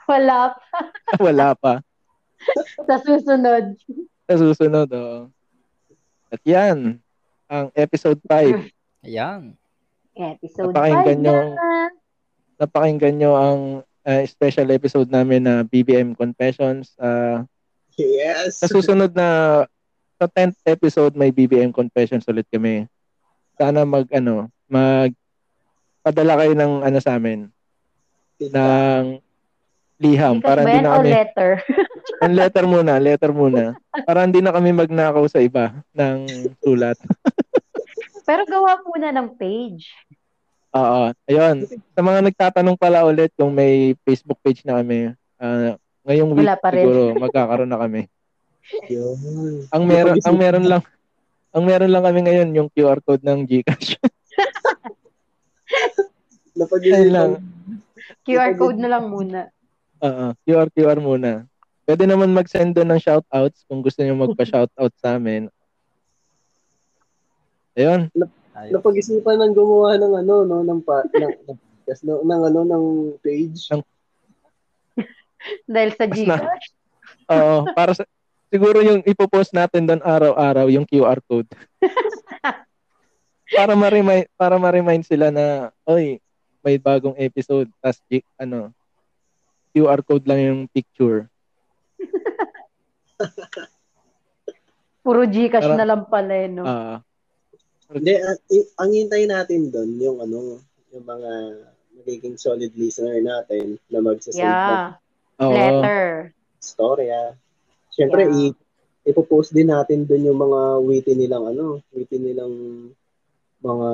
Wala pa. Wala pa. Sa susunod. Sa susunod, oo. At yan, ang episode 5. Ayan. Episode 5 Napakinggan nyo. na. Napakinggan nyo ang uh, special episode namin na BBM Confessions. Uh, Yes. sa susunod na sa 10th episode may BBM Confessions ulit kami. Sana mag ano, mag padala kayo ng ano sa amin ng liham Because para hindi na kami letter? [LAUGHS] ang letter muna, letter muna. Para hindi na kami magnakaw sa iba ng sulat. [LAUGHS] Pero gawa muna ng page. Oo. Ayun. Sa mga nagtatanong pala ulit kung may Facebook page na kami, ah, ngayong week Wala pa rin. siguro magkakaroon na kami. Ang meron ang meron lang ang meron lang kami ngayon yung QR code ng GCash. [LAUGHS] Ayun lang. QR code na lang muna. Oo, QR QR muna. Pwede naman mag-send doon ng shoutouts kung gusto niyo magpa-shoutout sa amin. Ayun. Ayun. Napag-isipan ng gumawa ng ano, no, ng pa, ng, ng, yes, no, ng ano, ng page. Ng- [LAUGHS] Dahil sa Gcash. Oo, para sa siguro yung ipopost natin doon araw-araw yung QR code. para ma-remind para ma-remind sila na oy, may bagong episode tas ano QR code lang yung picture. [LAUGHS] Puro Gcash Para- na lang pala eh, no? Ah, Hindi, ang, i- ang hintay natin doon, yung ano, yung mga magiging solid listener natin na magsasend ng yeah. oo. Letter. storya. Siyempre, Yeah. i- ipopost din natin doon yung mga witty nilang ano, witty nilang mga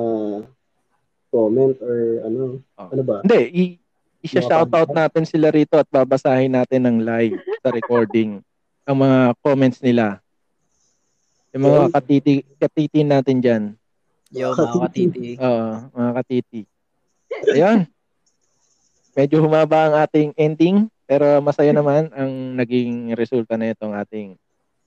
comment or ano, Oo. ano ba? Hindi, i- i-shoutout natin sila rito at babasahin natin ng live sa recording [LAUGHS] ang mga comments nila. Yung mga katiti, katiti natin dyan. Yo, mga katiti. [LAUGHS] Oo, mga katiti. Ayun. Medyo humaba ang ating ending, pero masaya naman ang naging resulta na itong ating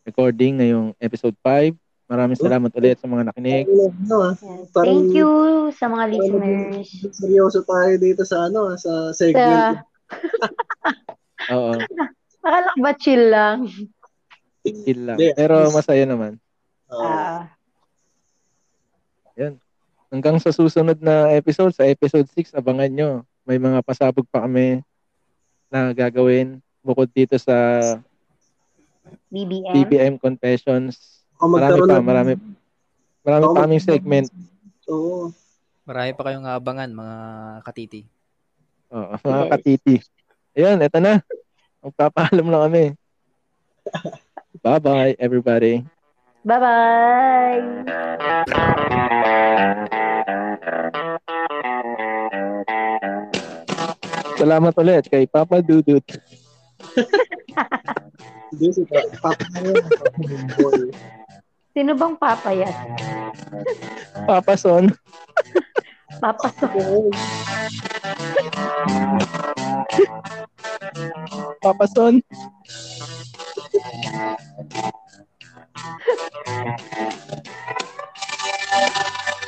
recording ngayong episode 5. Maraming salamat ulit sa mga nakinig. Yes. Thank you sa mga listeners. seryoso tayo dito sa ano, sa Sa, segment. [LAUGHS] Oo, akala ko ba chill lang? chill lang. Pero masaya naman. Ah, Ah, Hanggang sa susunod na episode, sa episode 6, abangan nyo. May mga pasabog pa kami na gagawin bukod dito sa BBM. BBM Confessions. Kung Marami magkaroon pa, ng- marami. Marami Baka pa kaming segment. Oo. Marami pa kayong abangan, mga katiti. Oo, mga Yes. katiti. Ayun, eto na. Magpapaalam na kami. Bye-bye, everybody. Bye-bye! Salamat ulit kay Papa Dudut. [LAUGHS] Hindi si Papa. Sino bang papa yan? [LAUGHS] Papa Son. [LAUGHS] Papa [LAUGHS]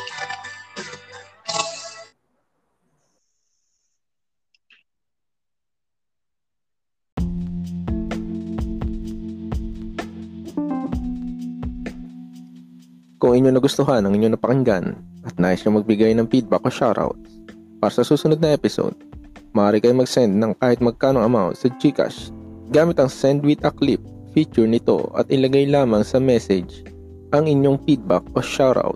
Kung inyo nagustuhan ang inyo napakinggan at nais nyo magbigay ng feedback o shoutout para sa susunod na episode, maaari kayo mag-send ng kahit magkano amount sa Gcash gamit ang Send with a Clip feature nito at ilagay lamang sa message ang inyong feedback o shoutout.